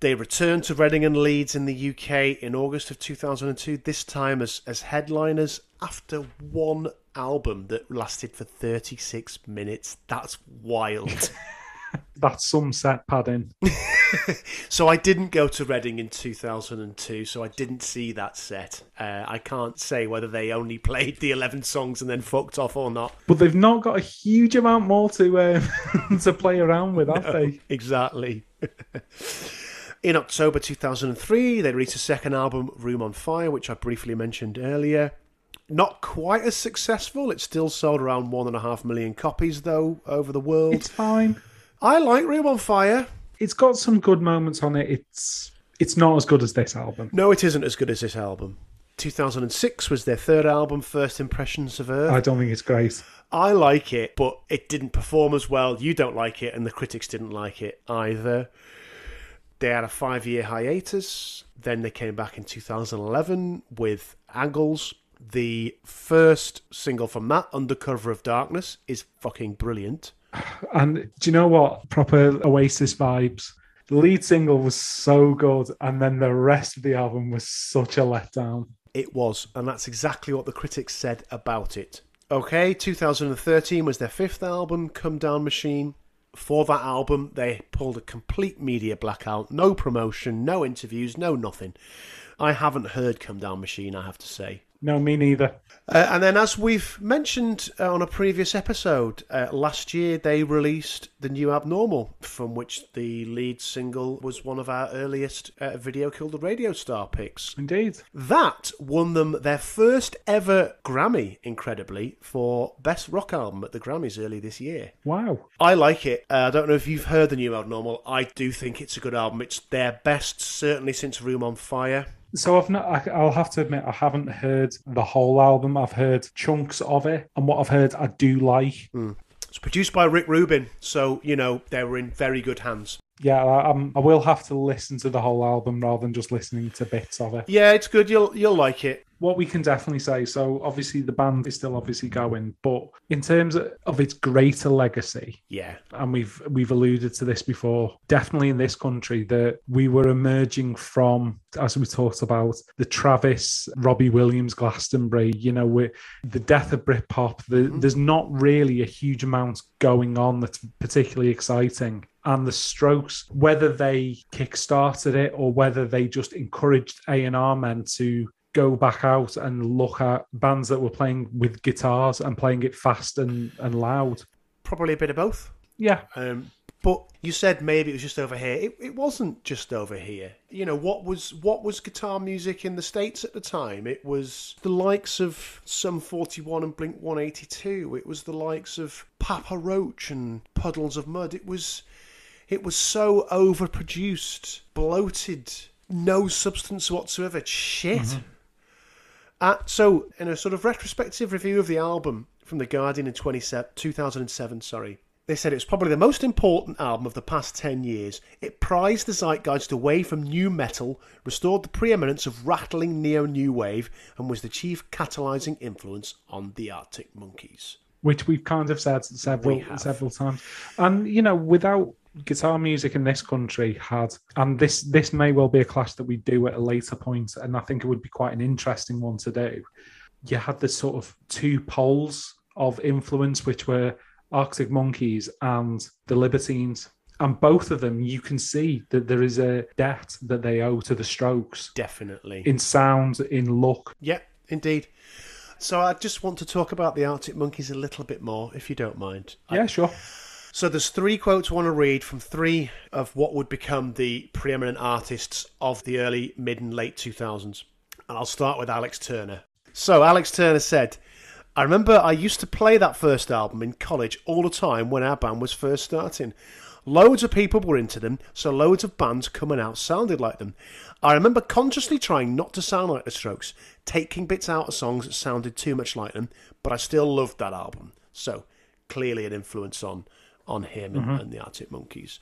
They returned to Reading and Leeds in the UK in August of 2002, this time as, as headliners after one album that lasted for 36 minutes. That's wild. That's some set padding. so I didn't go to Reading in 2002, so I didn't see that set. Uh, I can't say whether they only played the 11 songs and then fucked off or not. But they've not got a huge amount more to um, to play around with, have they? Exactly. In October 2003, they released a second album, Room on Fire, which I briefly mentioned earlier. Not quite as successful. It still sold around one and a half million copies, though, over the world. It's fine. I like Room on Fire. It's got some good moments on it. It's it's not as good as this album. No, it isn't as good as this album. 2006 was their third album, First Impressions of Earth. I don't think it's great. I like it, but it didn't perform as well. You don't like it, and the critics didn't like it either. They had a five year hiatus. Then they came back in 2011 with Angles. The first single from that, Under Cover of Darkness, is fucking brilliant. And do you know what? Proper Oasis vibes. The lead single was so good, and then the rest of the album was such a letdown. It was, and that's exactly what the critics said about it. Okay, 2013 was their fifth album, Comedown Machine. For that album, they pulled a complete media blackout. No promotion, no interviews, no nothing. I haven't heard Comedown Machine, I have to say. No, me neither. Uh, and then, as we've mentioned uh, on a previous episode, uh, last year they released the new Abnormal, from which the lead single was one of our earliest uh, Video Killed the Radio Star picks. Indeed. That won them their first ever Grammy, incredibly, for Best Rock Album at the Grammys early this year. Wow. I like it. Uh, I don't know if you've heard the new Abnormal. I do think it's a good album. It's their best, certainly since Room on Fire. So I've not. I, I'll have to admit, I haven't heard the whole album. I've heard chunks of it, and what I've heard, I do like. Hmm. It's produced by Rick Rubin, so, you know, they were in very good hands. Yeah, I, I'm, I will have to listen to the whole album rather than just listening to bits of it. Yeah, it's good. You'll you'll like it. What we can definitely say, so obviously the band is still obviously going, but in terms of its greater legacy, Yeah. and we've we've alluded to this before definitely in this country that we were emerging from as we talked about the travis robbie williams glastonbury you know with the death of britpop the, mm-hmm. there's not really a huge amount going on that's particularly exciting and the strokes whether they kick-started it or whether they just encouraged a&r men to go back out and look at bands that were playing with guitars and playing it fast and, and loud Probably a bit of both. yeah Um, but you said maybe it was just over here. It, it wasn't just over here. You know what was what was guitar music in the states at the time? It was the likes of Sum 41 and Blink 182. It was the likes of Papa Roach and Puddles of Mudd. It was it was so overproduced, bloated, no substance whatsoever. Shit. Uh, so, in a sort of retrospective review of the album from The Guardian in 2007, sorry, they said it was probably the most important album of the past 10 years. It prized the zeitgeist away from nu metal, restored the preeminence of rattling neo new wave, and was the chief catalyzing influence on the Arctic Monkeys. which we've kind of said several several times. And you know, without guitar music in this country had and this this may well be a clash that we do at a later point, and I think it would be quite an interesting one to do. You had the sort of two poles of influence, which were Arctic Monkeys and the Libertines. And both of them, you can see that there is a debt that they owe to the Strokes Definitely. in sound, in look. yeah, indeed. So I just want to talk about the Arctic Monkeys a little bit more, if you don't mind. Yeah, sure. So there's three quotes I want to read from three of what would become the preeminent artists of the early, mid, and late 2000s. And I'll start with Alex Turner. So Alex Turner said, I remember I used to play that first album in college all the time when our band was first starting. Loads of people were into them, so loads of bands coming out sounded like them. I remember consciously trying not to sound like the Strokes, taking bits out of songs that sounded too much like them, but I still loved that album. So clearly an influence on on him and, mm-hmm. and the Arctic Monkeys.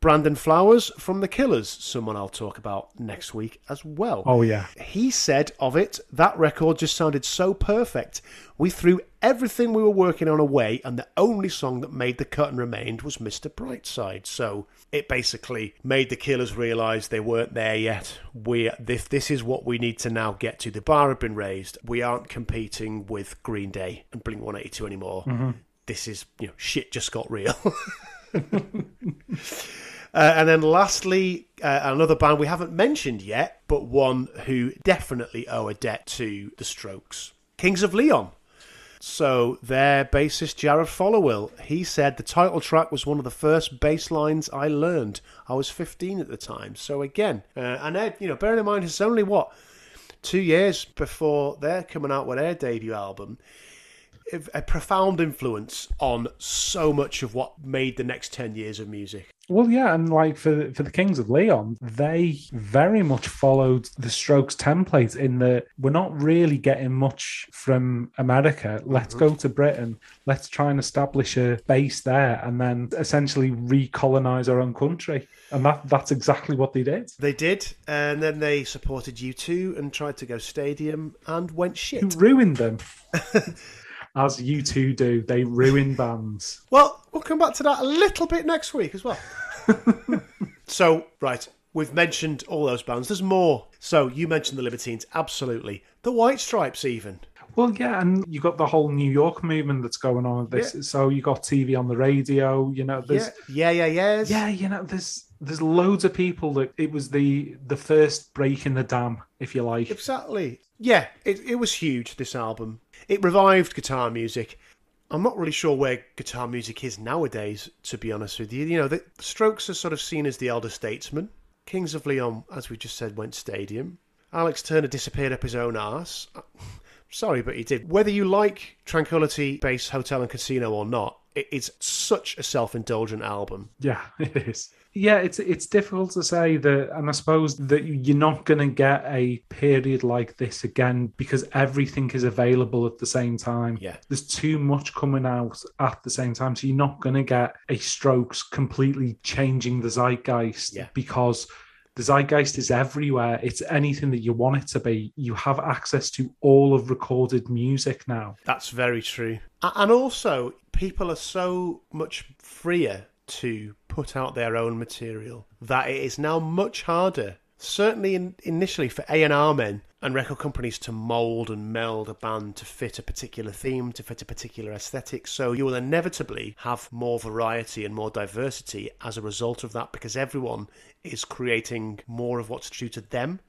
Brandon Flowers from The Killers, someone I'll talk about next week as well. Oh, yeah. He said of it, that record just sounded so perfect. We threw everything we were working on away, and the only song that made the cut and remained was Mr. Brightside. So it basically made the Killers realise they weren't there yet. We this this is what we need to now get to. The bar had been raised. We aren't competing with Green Day and Blink 182 anymore. Mm-hmm. This is you know shit just got real. Uh, and then lastly, uh, another band we haven't mentioned yet, but one who definitely owe a debt to the Strokes Kings of Leon. So their bassist Jared Followill, he said the title track was one of the first bass lines I learned. I was 15 at the time. So again, uh, and Ed, you know, bearing in mind it's only what two years before they're coming out with their debut album. A profound influence on so much of what made the next 10 years of music. Well, yeah, and like for for the Kings of Leon, they very much followed the Strokes template in that we're not really getting much from America. Mm-hmm. Let's go to Britain. Let's try and establish a base there, and then essentially recolonize our own country. And that that's exactly what they did. They did, and then they supported U2 and tried to go stadium and went shit. Who ruined them? As you two do, they ruin bands. Well, we'll come back to that a little bit next week as well. so, right, we've mentioned all those bands. There's more. So, you mentioned the Libertines, absolutely. The White Stripes, even. Well, yeah, and you've got the whole New York movement that's going on with this. Yeah. So you got TV on the radio. You know, there's Yeah, yeah, yeah, yes. Yeah, you know, there's there's loads of people that it was the the first break in the dam, if you like. Exactly. Yeah, it, it was huge, this album. It revived guitar music. I'm not really sure where guitar music is nowadays, to be honest with you. You know, the Strokes are sort of seen as the elder statesman. Kings of Leon, as we just said, went stadium. Alex Turner disappeared up his own arse. Sorry, but he did. Whether you like Tranquility Base Hotel and Casino or not, it's such a self-indulgent album. Yeah, it is. Yeah, it's it's difficult to say that, and I suppose that you're not going to get a period like this again because everything is available at the same time. Yeah. there's too much coming out at the same time, so you're not going to get a Strokes completely changing the zeitgeist Yeah. because the zeitgeist is everywhere. It's anything that you want it to be. You have access to all of recorded music now. That's very true. And also, people are so much freer to put out their own material that it is now much harder, certainly in, initially for A&R men and record companies to mould and meld a band to fit a particular theme, to fit a particular aesthetic. So you will inevitably have more variety and more diversity as a result of that because everyone is creating more of what's true to them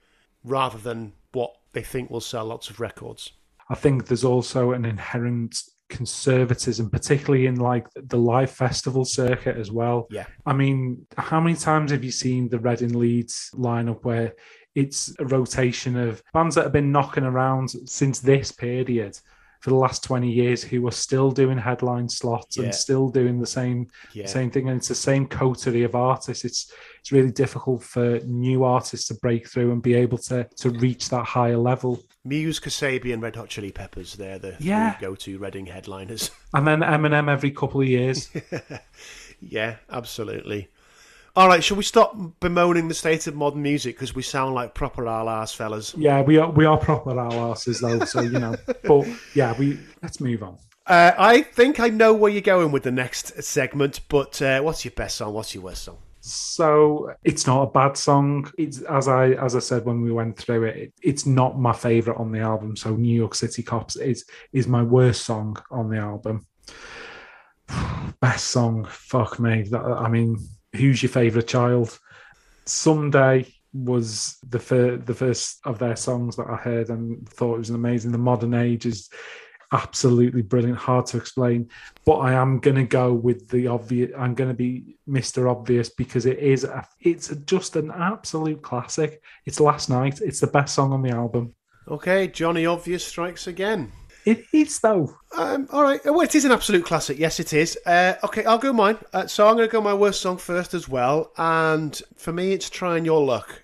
rather than what they think will sell lots of records. I think there's also an inherent conservatism, particularly in like the live festival circuit as well. Yeah. I mean, how many times have you seen the Reading Leeds lineup where it's a rotation of bands that have been knocking around since this period for the last 20 years who are still doing headline slots Yeah. and still doing the same Yeah. same thing and it's the same coterie of artists it's it's really difficult for new artists to break through and be able to to reach that higher level Muse, Kasabian, and Red Hot Chili Peppers. They're the Yeah. go-to Reading headliners. and then Eminem every couple of years yeah, absolutely. All right, shall we stop bemoaning the state of modern music because we sound like proper our ass fellas? Yeah, we are we are proper our asses though, so you know. But yeah, we let's move on. Uh, I think I know where you're going with the next segment, but uh, what's your best song? What's your worst song? So it's not a bad song. It's as I as I said when we went through it, it it's not my favorite on the album. So New York City Cops is is my worst song on the album. Best song, fuck me. I mean, who's your favorite child? Someday was the the first of their songs that I heard and thought it was amazing. The Modern Age is absolutely brilliant, hard to explain. But I am gonna go with the obvious. I'm gonna be Mr. Obvious because it is. A, it's just an absolute classic. It's Last Night. It's the best song on the album. Okay, Johnny Obvious strikes again. It is though. Um, all right. Well, it is an absolute classic. Yes, it is. Uh, okay, I'll go mine. Uh, so I'm going to go my worst song first as well. And for me, it's Trying Your Luck.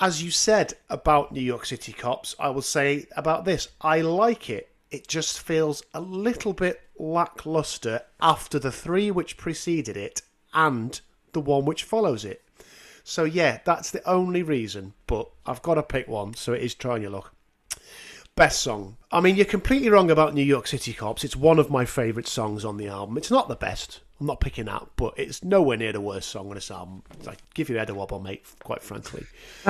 As you said about New York City Cops, I will say about this. I like it. It just feels a little bit lackluster after the three which preceded it and the one which follows it. So yeah, that's the only reason. But I've got to pick one, so it is Trying Your Luck. Best song. I mean, you're completely wrong about New York City Cops. It's one of my favourite songs on the album. It's not the best. I'm not picking that, but it's nowhere near the worst song on this album. I give you head a wobble, mate, quite frankly.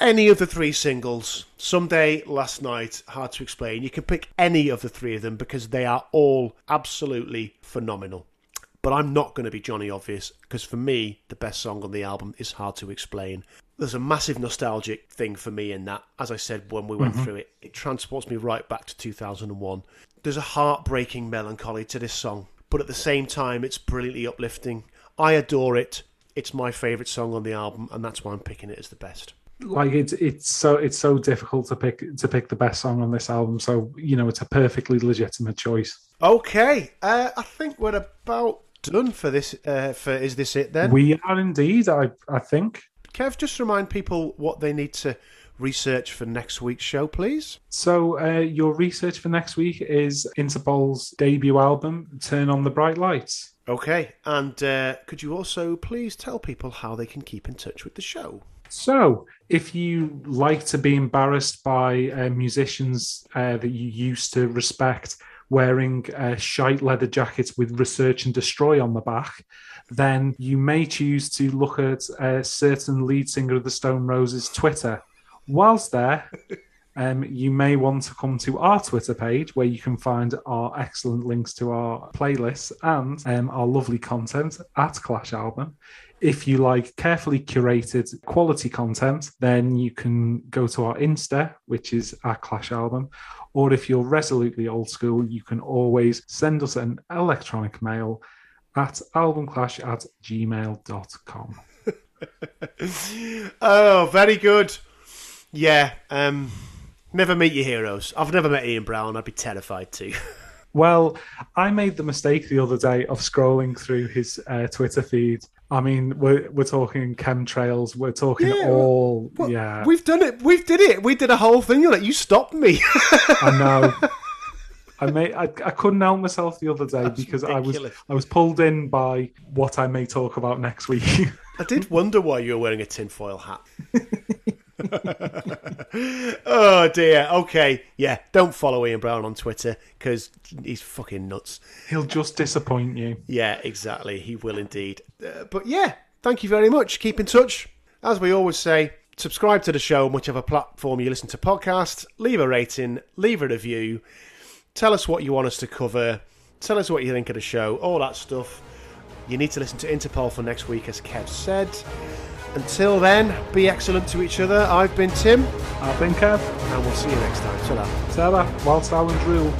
any of the three singles, Someday, Last Night, Hard to Explain, you can pick any of the three of them because they are all absolutely phenomenal. But I'm not going to be Johnny Obvious because for me, the best song on the album is Hard to Explain there's a massive nostalgic thing for me in that. As I said when we went mm-hmm. through it, it transports me right back to 2001. There's a heartbreaking melancholy to this song, but at the same time, it's brilliantly uplifting. I adore it. It's my favourite song on the album, and that's why I'm picking it as the best. Like it's it's so it's so difficult to pick to pick the best song on this album. So you know, it's a perfectly legitimate choice. Okay, uh, I think we're about done for this. Uh, for is this it then? We are indeed. I I think. Kev, just remind people what they need to research for next week's show, please. So, uh, your research for next week is Interpol's debut album, Turn on the Bright Lights. Okay, and uh, could you also please tell people how they can keep in touch with the show? So, if you like to be embarrassed by uh, musicians uh, that you used to respect wearing uh, shite leather jackets with research and destroy on the back, then you may choose to look at a certain lead singer of the Stone Roses Twitter. Whilst there, um, you may want to come to our Twitter page where you can find our excellent links to our playlists and um, our lovely content at Clash Album. If you like carefully curated quality content, then you can go to our Insta, which is our Clash Album. Or if you're resolutely old school, you can always send us an electronic mail at albumclash at gmail.com. oh, very good. Yeah, um, never meet your heroes. I've never met Ian Brown. I'd be terrified to. well, I made the mistake the other day of scrolling through his uh, Twitter feed. I mean, we're we're talking chemtrails. We're talking yeah, all. Well, yeah, we've done it. We did it. We did a whole thing You're like, You stopped me. I know. I may I, I couldn't help myself the other day That's because ridiculous. I was I was pulled in by what I may talk about next week. I did wonder why you were wearing a tinfoil hat. oh dear. Okay, yeah. Don't follow Ian Brown on Twitter because he's fucking nuts. He'll just disappoint you. Yeah, exactly. He will indeed. Uh, but yeah, thank you very much. Keep in touch. As we always say, subscribe to the show on whichever platform you listen to podcasts. Leave a rating. Leave a review. Tell us what you want us to cover. Tell us what you think of the show. All that stuff. You need to listen to Interpol for next week, as Kev said. Until then, be excellent to each other. I've been Tim. I've been Kev. And we'll see you next time. Ta-da. Ta-da. Whilst Islands rule.